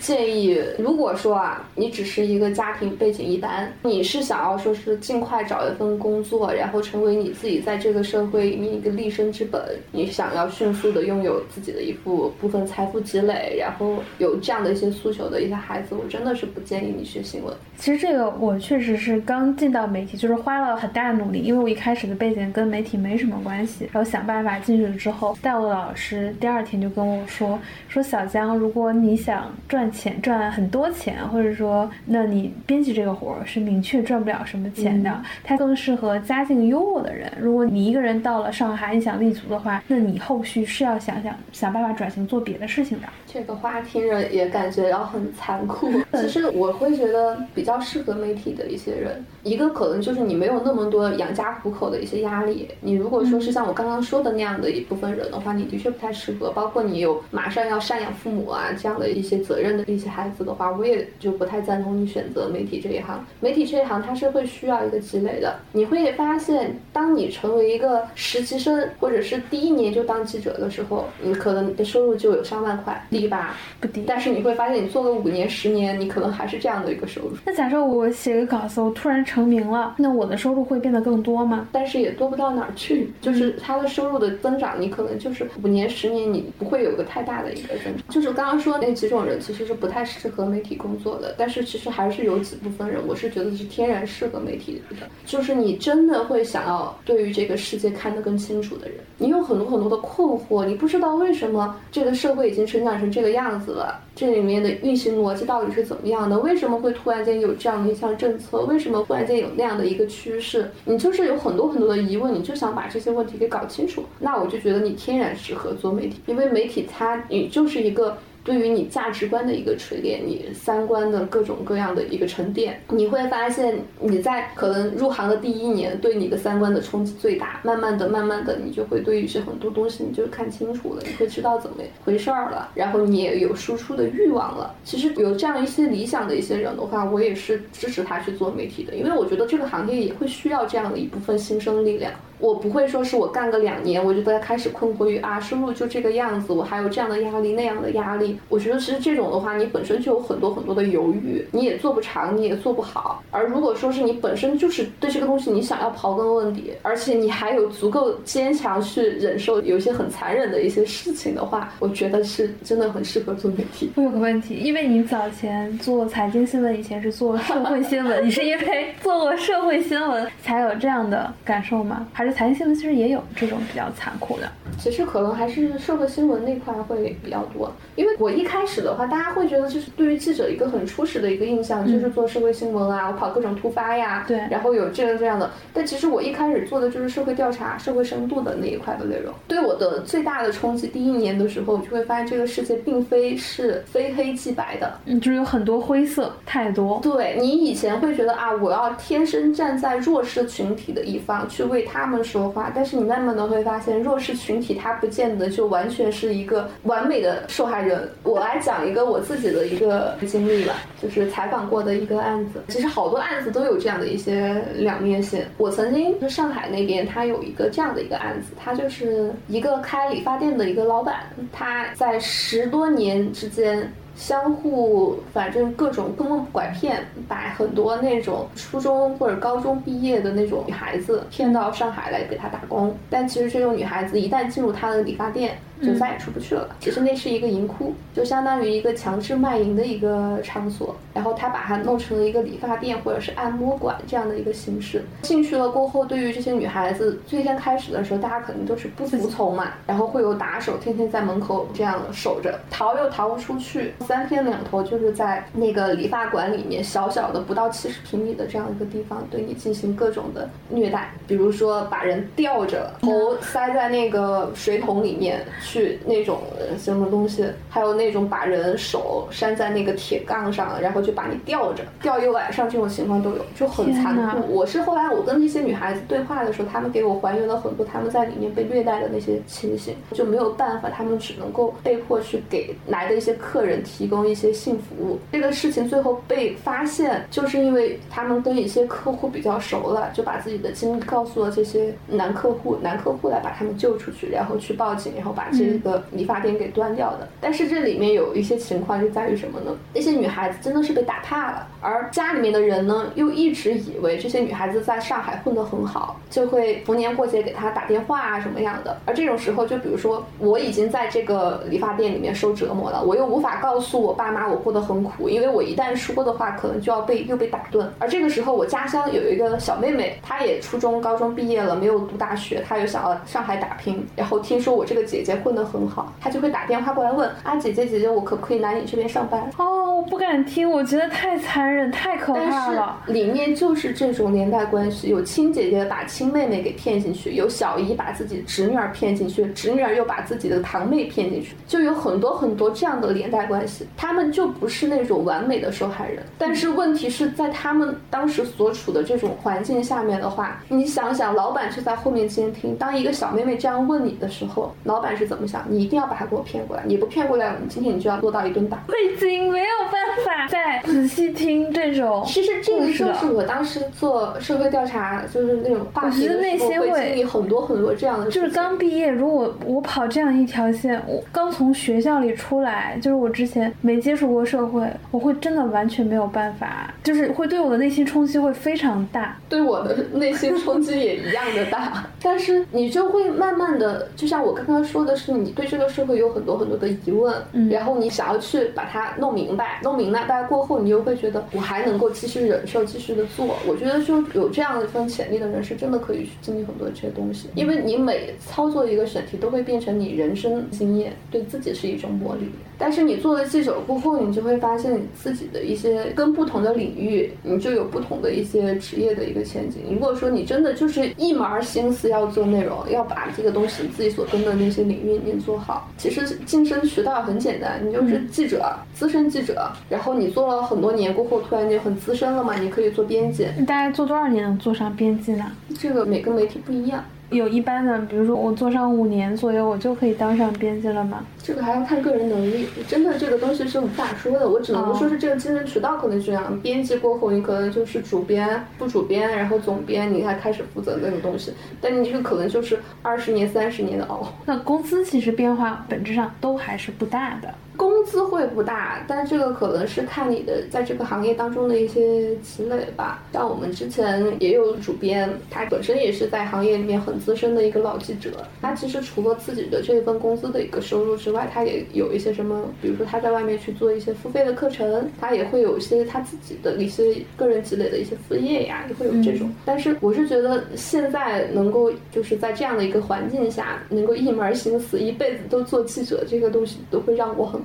A: 建议。如果说啊，你只是一个家庭背景一般，你是想要说是尽快找一份工作，然后成为你自己在这个社会里面一个立身之本，你想要迅速的拥有自己的一部部分财富积累，然后有这样的一些诉求的一些孩子，我真的是不建议你学新闻。
B: 其实这个我确实是刚进到媒体，就是花了很大的努力，因为我一开始的背景跟媒体没什么关系，然后想办法进去了之后，带我的老师。师第二天就跟我说说小江，如果你想赚钱赚很多钱，或者说那你编辑这个活儿是明确赚不了什么钱的，它更适合家境优渥的人。如果你一个人到了上海，你想立足的话，那你后续是要想想想办法转型做别的事情的。
A: 这个话听着也感觉到很残酷。其实我会觉得比较适合媒体的一些人，一个可能就是你没有那么多养家糊口的一些压力。你如果说是像我刚刚说的那样的一部分人的话，你的确。不太适合，包括你有马上要赡养父母啊这样的一些责任的一些孩子的话，我也就不太赞同你选择媒体这一行。媒体这一行它是会需要一个积累的。你会发现，当你成为一个实习生，或者是第一年就当记者的时候，你可能你的收入就有上万块，低吧？
B: 不低。
A: 但是你会发现，你做个五年、十年，你可能还是这样的一个收入。
B: 那假设我写个稿子，我突然成名了，那我的收入会变得更多吗？
A: 但是也多不到哪儿去，就是它的收入的增长，你可能就是五年。年十年你不会有个太大的一个增长，就是刚刚说那几种人其实是不太适合媒体工作的，但是其实还是有几部分人，我是觉得是天然适合媒体的，就是你真的会想要对于这个世界看得更清楚的人，你有很多很多的困惑，你不知道为什么这个社会已经成长成这个样子了，这里面的运行逻辑到底是怎么样的？为什么会突然间有这样的一项政策？为什么突然间有那样的一个趋势？你就是有很多很多的疑问，你就想把这些问题给搞清楚，那我就觉得你天然适合。做媒体，因为媒体它你就是一个。对于你价值观的一个锤炼，你三观的各种各样的一个沉淀，你会发现你在可能入行的第一年，对你的三观的冲击最大。慢慢的、慢慢的，你就会对于是很多东西，你就看清楚了，你会知道怎么回事儿了，然后你也有输出的欲望了。其实有这样一些理想的一些人的话，我也是支持他去做媒体的，因为我觉得这个行业也会需要这样的一部分新生力量。我不会说是我干个两年，我就在开始困惑于啊，收入就这个样子，我还有这样的压力那样的压力。我觉得其实这种的话，你本身就有很多很多的犹豫，你也做不长，你也做不好。而如果说是你本身就是对这个东西你想要刨根问底，而且你还有足够坚强去忍受有一些很残忍的一些事情的话，我觉得是真的很适合做媒体。
B: 我有个问题，因为你早前做财经新闻，以前是做社会新闻，<laughs> 你是因为做过社会新闻才有这样的感受吗？还是财经新闻其实也有这种比较残酷的？
A: 其实可能还是社会新闻那块会比较多，因为我一开始的话，大家会觉得就是对于记者一个很初始的一个印象就是做社会新闻啊，我跑各种突发呀，
B: 对，
A: 然后有这样这样的。但其实我一开始做的就是社会调查、社会深度的那一块的内容。对我的最大的冲击，第一年的时候，我就会发现这个世界并非是非黑即白的，
B: 嗯，就是有很多灰色，太多。
A: 对你以前会觉得啊，我要天生站在弱势群体的一方去为他们说话，但是你慢慢的会发现，弱势群体他不见得就完全是一个完美的受害人。我来讲一个我自己的一个经历吧，就是采访过的一个案子。其实好多案子都有这样的一些两面性。我曾经是上海那边，他有一个这样的一个案子，他就是一个开理发店的一个老板，他在十多年之间。相互，反正各种坑蒙拐骗，把很多那种初中或者高中毕业的那种女孩子骗到上海来给他打工。但其实这种女孩子一旦进入他的理发店，就再也出不去了。其实那是一个银窟，就相当于一个强制卖淫的一个场所。然后他把它弄成了一个理发店或者是按摩馆这样的一个形式。进去了过后，对于这些女孩子，最先开始的时候，大家肯定都是不服从嘛。然后会有打手天天在门口这样守着，逃又逃不出去。三天两头就是在那个理发馆里面，小小的不到七十平米的这样一个地方，对你进行各种的虐待，比如说把人吊着，头塞在那个水桶里面去那种什么东西，还有那种把人手拴在那个铁杠上，然后就把你吊着，吊一晚上这种情况都有，就很残酷。我是后来我跟那些女孩子对话的时候，他们给我还原了很多他们在里面被虐待的那些情形，就没有办法，他们只能够被迫去给来的一些客人提。提供一些性服务，这个事情最后被发现，就是因为他们跟一些客户比较熟了，就把自己的经历告诉了这些男客户，男客户来把他们救出去，然后去报警，然后把这个理发店给端掉的。但是这里面有一些情况就在于什么呢？那些女孩子真的是被打怕了，而家里面的人呢，又一直以为这些女孩子在上海混得很好，就会逢年过节给她打电话啊什么样的。而这种时候，就比如说我已经在这个理发店里面受折磨了，我又无法告诉。我爸妈，我过得很苦，因为我一旦说的话，可能就要被又被打断。而这个时候，我家乡有一个小妹妹，她也初中、高中毕业了，没有读大学，她又想要上海打拼。然后听说我这个姐姐混得很好，他就会打电话过来问啊，姐姐姐姐，我可不可以来你这边上班？
B: 哦，我不敢听，我觉得太残忍，太可怕了。
A: 里面就是这种连带关系，有亲姐姐把亲妹妹给骗进去，有小姨把自己侄女儿骗进去，侄女儿又把自己的堂妹骗进去，就有很多很多这样的连带关系。他们就不是那种完美的受害人，但是问题是在他们当时所处的这种环境下面的话，你想想，老板就在后面监听，当一个小妹妹这样问你的时候，老板是怎么想？你一定要把他给我骗过来，你不骗过来，今天你就要落到一顿打。
B: 已经没有办法再仔细听这种。
A: 其实这个就是我当时做社会调查，就是那种话题的时候，会经历很多很多这样的。
B: 就是刚毕业，如果我跑这样一条线，我刚从学校里出来，就是我之前。没接触过社会，我会真的完全没有办法，就是会对我的内心冲击会非常大，
A: 对我的内心冲击也一样的大。<laughs> 但是你就会慢慢的，就像我刚刚说的是，你对这个社会有很多很多的疑问，然后你想要去把它弄明白，弄明白过后，你又会觉得我还能够继续忍受，继续的做。我觉得就有这样一份潜力的人，是真的可以去经历很多这些东西，因为你每操作一个选题，都会变成你人生经验，对自己是一种磨砺。但是你做了记者。过后，你就会发现你自己的一些跟不同的领域，你就有不同的一些职业的一个前景。如果说你真的就是一门心思要做内容，要把这个东西自己所跟的那些领域你做好，其实晋升渠道很简单，你就是记者，资深记者。然后你做了很多年过后，突然间很资深了嘛，你可以做编辑。
B: 你大概做多少年能做上编辑呢？
A: 这个每个媒体不一样。
B: 有一般的，比如说我做上五年左右，我就可以当上编辑了吗？
A: 这个还要看个人能力，真的这个东西是无法说的。我只能说是这个竞争渠道可能这样。编辑过后，你可能就是主编、副主编，然后总编，你才开始负责那个东西。但你这个可能就是二十年、三十年的熬。
B: 那工资其实变化本质上都还是不大的。
A: 工资会不大，但这个可能是看你的在这个行业当中的一些积累吧。像我们之前也有主编，他本身也是在行业里面很资深的一个老记者，他其实除了自己的这份工资的一个收入之外，他也有一些什么，比如说他在外面去做一些付费的课程，他也会有一些他自己的一些个人积累的一些副业呀，也会有这种。但是我是觉得现在能够就是在这样的一个环境下，能够一门心思一辈子都做记者，这个东西都会让我很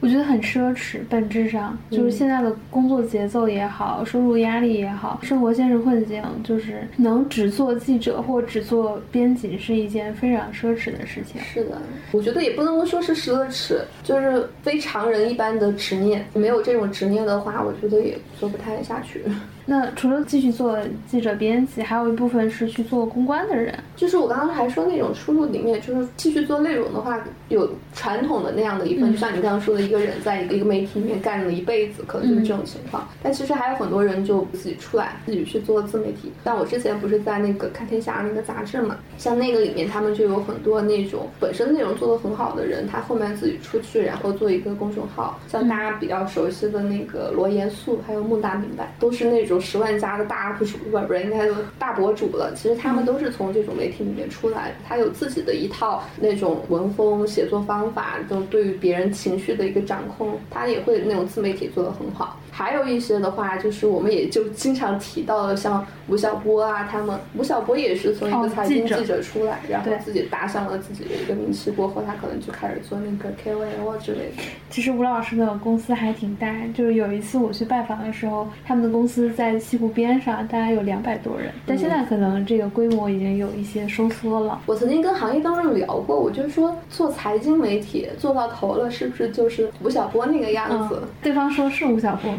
B: 我觉得很奢侈，本质上就是现在的工作节奏也好，收入压力也好，生活现实困境，就是能只做记者或只做编辑是一件非常奢侈的事情。
A: 是的，我觉得也不能说是奢侈，就是非常人一般的执念。没有这种执念的话，我觉得也做不太下去。
B: 那除了继续做记者编辑，还有一部分是去做公关的人。
A: 就是我刚刚还说那种出路里面，就是继续做内容的话，有传统的那样的一份，就像你刚刚说的，一个人在一个媒体里面干了一辈子，可能就是这种情况。但其实还有很多人就自己出来，自己去做自媒体。像我之前不是在那个看天下那个杂志嘛，像那个里面他们就有很多那种本身内容做得很好的人，他后面自己出去，然后做一个公众号。像大家比较熟悉的那个罗严素，还有孟大明白，都是那种十万加的大 UP 主，不不是应该说大博主了。其实他们都是从这种媒体里面出来，他有自己的一套那种文风、写作方法，就对于别人情绪的一个掌控，他也会那种自媒体做得很好。还有一些的话，就是我们也就经常提到的，像吴晓波啊，他们吴晓波也是从一个财经记者出来，然后自己打响了自己的一个名气，过后他可能就开始做那个 KOL 之类的。
B: 其实吴老师的公司还挺大，就是有一次我去拜访的时候，他们的公司在西湖边上，大概有两百多人，但现在可能这个规模已经有一些收缩了。
A: 我曾经跟行业当中聊过，我就说做财经媒体做到头了，是不是就是吴晓波那个样子？
B: 对方说是吴晓波。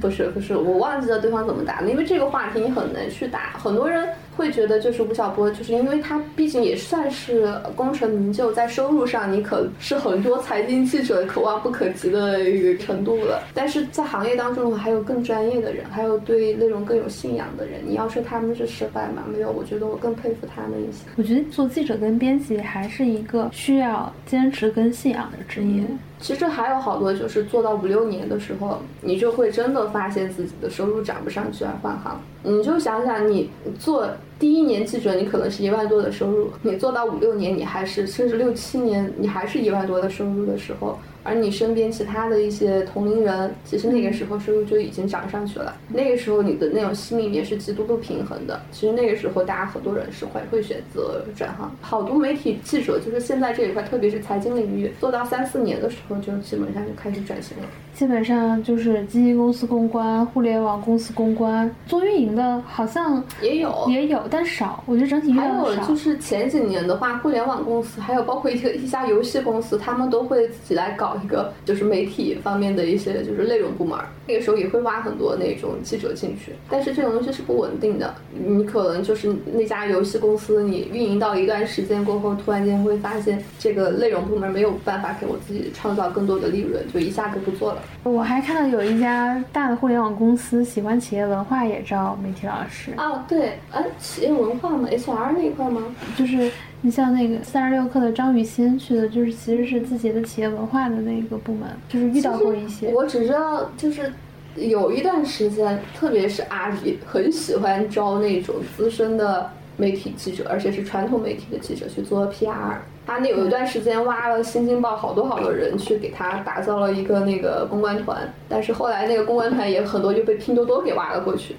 A: 不是不是，我忘记了对方怎么答的，因为这个话题你很难去答，很多人。会觉得就是吴晓波，就是因为他毕竟也算是功成名就，在收入上你可是很多财经记者可望不可及的一个程度了。但是在行业当中还有更专业的人，还有对内容更有信仰的人。你要说他们是失败吗？没有，我觉得我更佩服他们一些。
B: 我觉得做记者跟编辑还是一个需要坚持跟信仰的职业。
A: 其实还有好多，就是做到五六年的时候，你就会真的发现自己的收入涨不上去而换行。你就想想，你做第一年记者，你可能是一万多的收入；你做到五六年，你还是甚至六七年，你还是一万多的收入的时候。而你身边其他的一些同龄人，其实那个时候收入就已经涨上去了。那个时候你的那种心里面是极度不平衡的。其实那个时候大家很多人是会会选择转行。好多媒体记者就是现在这一块，特别是财经领域，做到三四年的时候就基本上就开始转型了。
B: 基本上就是基金公司公关、互联网公司公关，做运营的好像
A: 也有
B: 也有，但少。我觉得整体越
A: 还有就是前几年的话，互联网公司还有包括一个一家游戏公司，他们都会自己来搞。一个就是媒体方面的一些就是内容部门，那个时候也会挖很多那种记者进去，但是这种东西是不稳定的，你可能就是那家游戏公司，你运营到一段时间过后，突然间会发现这个内容部门没有办法给我自己创造更多的利润，就一下就不做了。
B: 我还看到有一家大的互联网公司喜欢企业文化，也招媒体老师。
A: 哦，对，哎，企业文化吗？HR 那一块吗？
B: 就是。你像那个三十六氪的张雨欣去的，就是其实是自己的企业文化的那个部门，就是遇到过一些。
A: 我只知道，就是有一段时间，特别是阿里很喜欢招那种资深的媒体记者，而且是传统媒体的记者去做 PR。他那有一段时间挖了新京报好多好多人去给他打造了一个那个公关团，但是后来那个公关团也很多就被拼多多给挖了过去。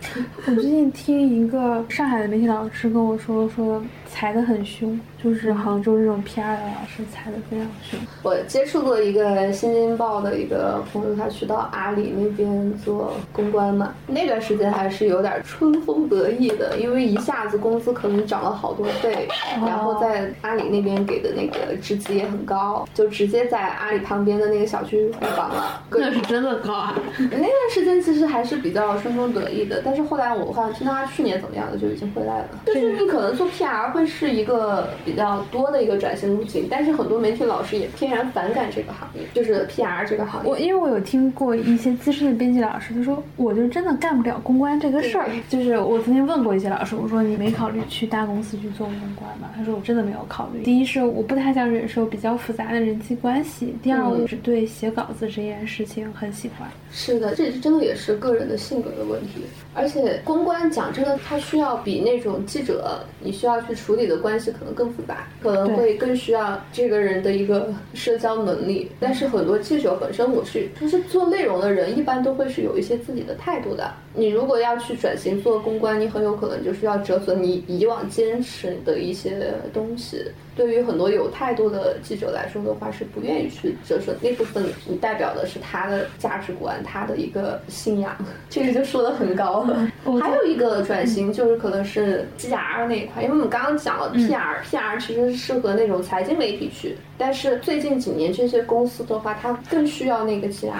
B: 我最近听一个上海的媒体老师跟我说说。裁得很凶，就是杭州这种 PR 的老师裁的非常凶。
A: 我接触过一个新京报的一个朋友，他去到阿里那边做公关嘛，那段时间还是有点春风得意的，因为一下子工资可能涨了好多倍，然后在阿里那边给的那个职级也很高，就直接在阿里旁边的那个小区买房了。
B: 那是真的高啊！<laughs>
A: 那段时间其实还是比较春风得意的，但是后来我好像听到他去年怎么样的就已经回来了，就是你可能做 PR 会。是一个比较多的一个转型路径，但是很多媒体老师也天然反感这个行业，就是 PR 这个行业。
B: 我因为我有听过一些资深的编辑老师，他说我就真的干不了公关这个事儿。就是我曾经问过一些老师，我说你没考虑去大公司去做公关吗？他说我真的没有考虑。第一是我不太想忍受比较复杂的人际关系。第二，
A: 嗯
B: 我只对写稿子这件事情很喜欢。
A: 是的，这真的也是个人的性格的问题。而且公关讲真的，它需要比那种记者你需要去处理的关系可能更复杂，可能会更需要这个人的一个社交能力。但是很多记者本身，我是就是做内容的人，一般都会是有一些自己的态度的。你如果要去转型做公关，你很有可能就是要折损你以往坚持的一些东西。对于很多有态度的记者来说的话，是不愿意去折损那部分，你代表的是他的价值观，他的一个信仰，这个就说的很高了。还有一个转型就是可能是 GR 那一块，因为我们刚刚讲了 PR，PR 其实是适合那种财经媒体去，但是最近几年这些公司的话，它更需要那个 GR，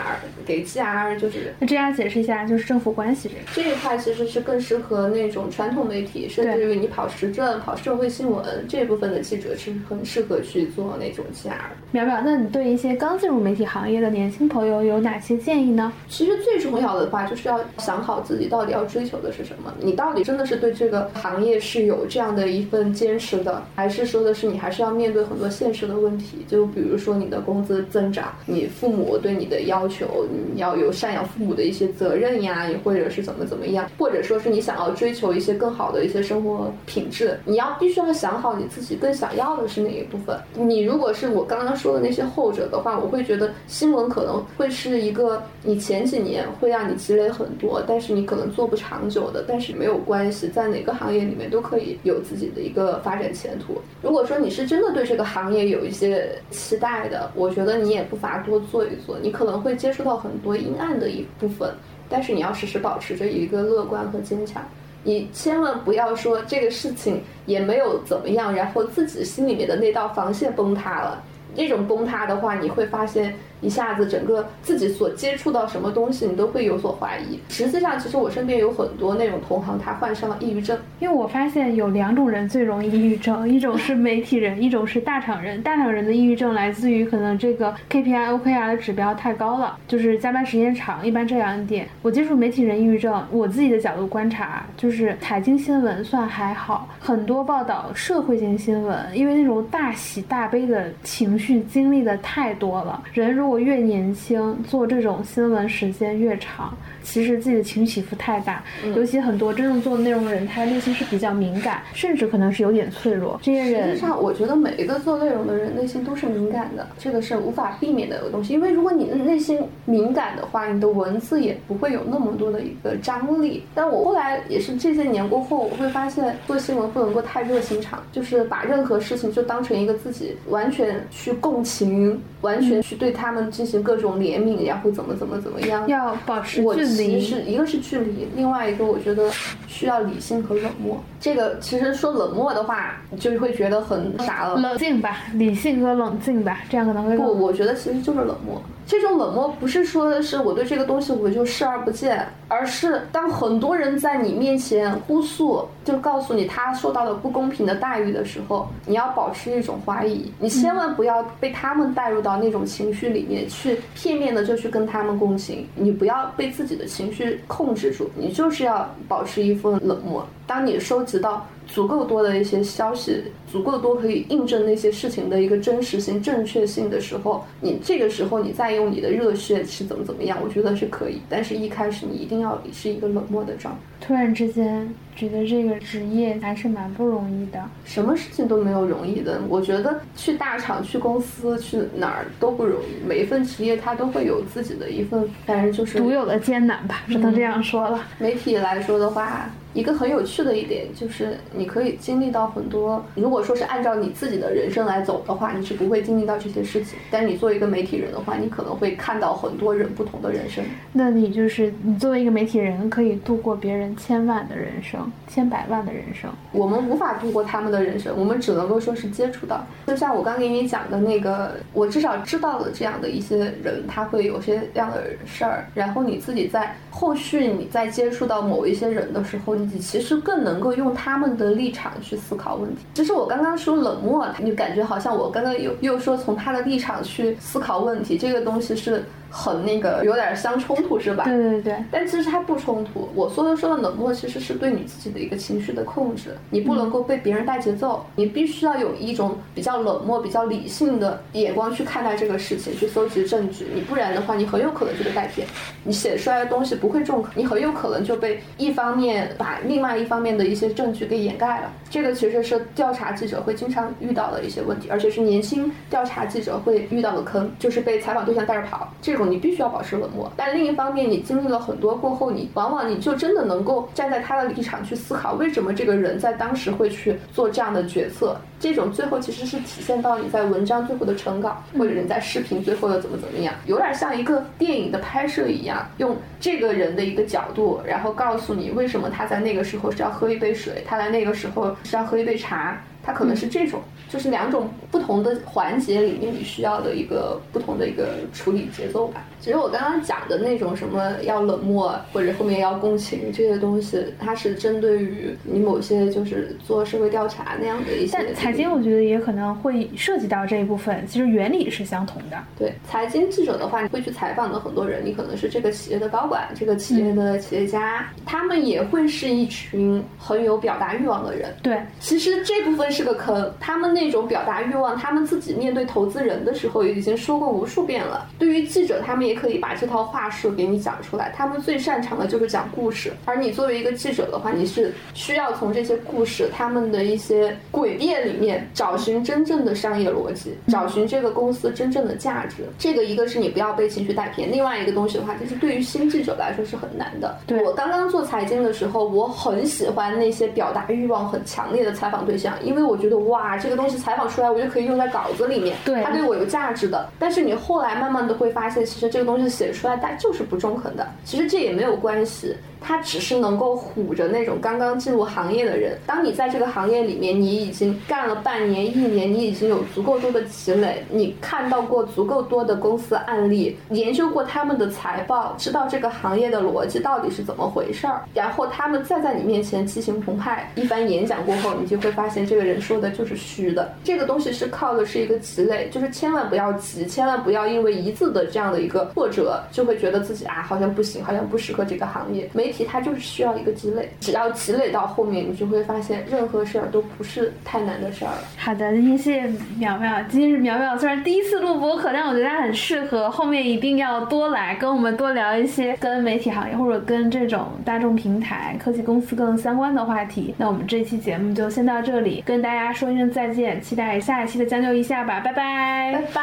A: 给 GR 就是
B: 那这样解释一下，就是政府关系这。
A: 这一块其实是更适合那种传统媒体，甚至于你跑时政、跑社会新闻这部分的记者是很适合去做那种 GR。
B: 淼淼，那你对一些刚进入媒体行业的年轻朋友有哪些建议呢？
A: 其实最重要的话就是要想好自己到底要追求的是什么，你到底真的是对这个行业是有这样的一份坚持的，还是说的是你还是要面对很多现实的问题？就比如说你的工资增长，你父母对你的要求，你要有赡养父母的一些责任呀，或者是怎么怎么样，或者说是你想要追求一些更好的一些生活品质，你要必须要想好你自己更想要的是哪一部分。你如果是我刚刚说的那些后者的话，我会觉得新闻可能会是一个你前几年会让你积累很多，但是你可能做不长久的，但是没有关系，在哪个行业里面都可以有自己的一个发展前途。如果说你是真的对这个行业有一些期待的，我觉得你也不乏多做一做，你可能会接触到很多阴暗的一部分，但是你要时时保持着一个乐观和坚强。你千万不要说这个事情也没有怎么样，然后自己心里面的那道防线崩塌了。那种崩塌的话，你会发现一下子整个自己所接触到什么东西，你都会有所怀疑。实际上，其实我身边有很多那种同行，他患上了抑郁症。
B: 因为我发现有两种人最容易抑郁症，一种是媒体人，一种是大厂人。大厂人的抑郁症来自于可能这个 KPI、OKR 的指标太高了，就是加班时间长，一般这两点。我接触媒体人抑郁症，我自己的角度观察，就是财经新闻算还好，很多报道社会性新闻，因为那种大喜大悲的情绪经历的太多了。人如果越年轻，做这种新闻时间越长，其实自己的情绪起伏太大，尤其很多真正做内容的人，他内心是比较敏感，甚至可能是有点脆弱。这些人
A: 实
B: 人
A: 际上，我觉得每一个做内容的人内心都是敏感的，这个是无法避免的一个东西。因为如果你内心敏感的话，你的文字也不会有那么多的一个张力。但我后来也是这些年过后，我会发现做新闻不能够太热心肠，就是把任何事情就当成一个自己完全去共情，完全去对他们进行各种怜悯，然后怎么怎么怎么样。
B: 要保持距离。
A: 其实一个是距离，另外一个我觉得需要理性和冷漠。这个其实说冷漠的话，就会觉得很傻了。
B: 冷静吧，理性和冷静吧，这样可能会
A: 不，我觉得其实就是冷漠。这种冷漠不是说的是我对这个东西我就视而不见，而是当很多人在你面前哭诉，就告诉你他受到了不公平的待遇的时候，你要保持一种怀疑，你千万不要被他们带入到那种情绪里面去，片面的就去跟他们共情，你不要被自己的情绪控制住，你就是要保持一份冷漠。当你收集到足够多的一些消息，足够多可以印证那些事情的一个真实性、正确性的时候，你这个时候你再用你的热血去怎么怎么样，我觉得是可以。但是一开始你一定要是一个冷漠的状态，
B: 突然之间觉得这个职业还是蛮不容易的。
A: 什么事情都没有容易的。我觉得去大厂、去公司、去哪儿都不容易，每一份职业它都会有自己的一份，反正就是
B: 独有的艰难吧，只能这样说了。
A: 媒体来说的话，一个很有趣的一点就是，你可以经历到很多。如果说是按照你自己的人生来走的话，你是不会经历到这些事情。但是你作为一个媒体人的话，你可能会看到很多人不同的人生。
B: 那你就是你作为一个媒体人，可以度过别人千万的人生、千百万的人生。
A: 我们无法度过他们的人生，我们只能够说是接触到。就像我刚给你讲的那个，我至少知道了这样的一些人，他会有些这样的事儿。然后你自己在后续你在接触到某一些人的时候，你其实更能够用他们的的立场去思考问题。其实我刚刚说冷漠，你就感觉好像我刚刚又又说从他的立场去思考问题，这个东西是。很那个，有点相冲突，是吧？
B: 对对对。
A: 但其实它不冲突。我说的说的冷漠，其实是对你自己的一个情绪的控制。你不能够被别人带节奏，你必须要有一种比较冷漠、比较理性的眼光去看待这个事情，去搜集证据。你不然的话，你很有可能就被带偏。你写出来的东西不会中，你很有可能就被一方面把另外一方面的一些证据给掩盖了。这个其实是调查记者会经常遇到的一些问题，而且是年轻调查记者会遇到的坑，就是被采访对象带着跑。这种你必须要保持冷漠。但另一方面，你经历了很多过后，你往往你就真的能够站在他的立场去思考，为什么这个人在当时会去做这样的决策。这种最后其实是体现到你在文章最后的成稿，或者人在视频最后的怎么怎么样，有点像一个电影的拍摄一样，用这个人的一个角度，然后告诉你为什么他在那个时候是要喝一杯水，他在那个时候是要喝一杯茶。它可能是这种，就是两种不同的环节里面你需要的一个不同的一个处理节奏吧。其实我刚刚讲的那种什么要冷漠或者后面要共情这些东西，它是针对于你某些就是做社会调查那样的一些。
B: 但财经我觉得也可能会涉及到这一部分，其实原理是相同的。
A: 对，财经记者的话，你会去采访的很多人，你可能是这个企业的高管，这个企业的企业家，他们也会是一群很有表达欲望的人。
B: 对，
A: 其实这部分。是个坑，他们那种表达欲望，他们自己面对投资人的时候已经说过无数遍了。对于记者，他们也可以把这套话术给你讲出来。他们最擅长的就是讲故事，而你作为一个记者的话，你是需要从这些故事、他们的一些诡辩里面找寻真正的商业逻辑，找寻这个公司真正的价值。这个一个是你不要被情绪带偏，另外一个东西的话，就是对于新记者来说是很难的。我刚刚做财经的时候，我很喜欢那些表达欲望很强烈的采访对象，因为。我觉得哇，这个东西采访出来，我就可以用在稿子里面，
B: 对，
A: 它对我有价值的。但是你后来慢慢的会发现，其实这个东西写出来，它就是不中肯的。其实这也没有关系。他只是能够唬着那种刚刚进入行业的人。当你在这个行业里面，你已经干了半年、一年，你已经有足够多的积累，你看到过足够多的公司案例，研究过他们的财报，知道这个行业的逻辑到底是怎么回事儿。然后他们再在你面前激情澎湃，一番演讲过后，你就会发现这个人说的就是虚的。这个东西是靠的是一个积累，就是千万不要急，千万不要因为一字的这样的一个挫折，就会觉得自己啊好像不行，好像不适合这个行业。没它就是需要一个积累，只要积累到后面，你就会发现任何事儿都不是太难的事儿了。
B: 好的，今天谢谢苗苗。今天是苗苗，虽然第一次录播客，但我觉得他很适合，后面一定要多来跟我们多聊一些跟媒体行业或者跟这种大众平台、科技公司更相关的话题。那我们这期节目就先到这里，跟大家说一声再见，期待下一期的将就一下吧，拜拜，
A: 拜拜，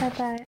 B: 拜拜。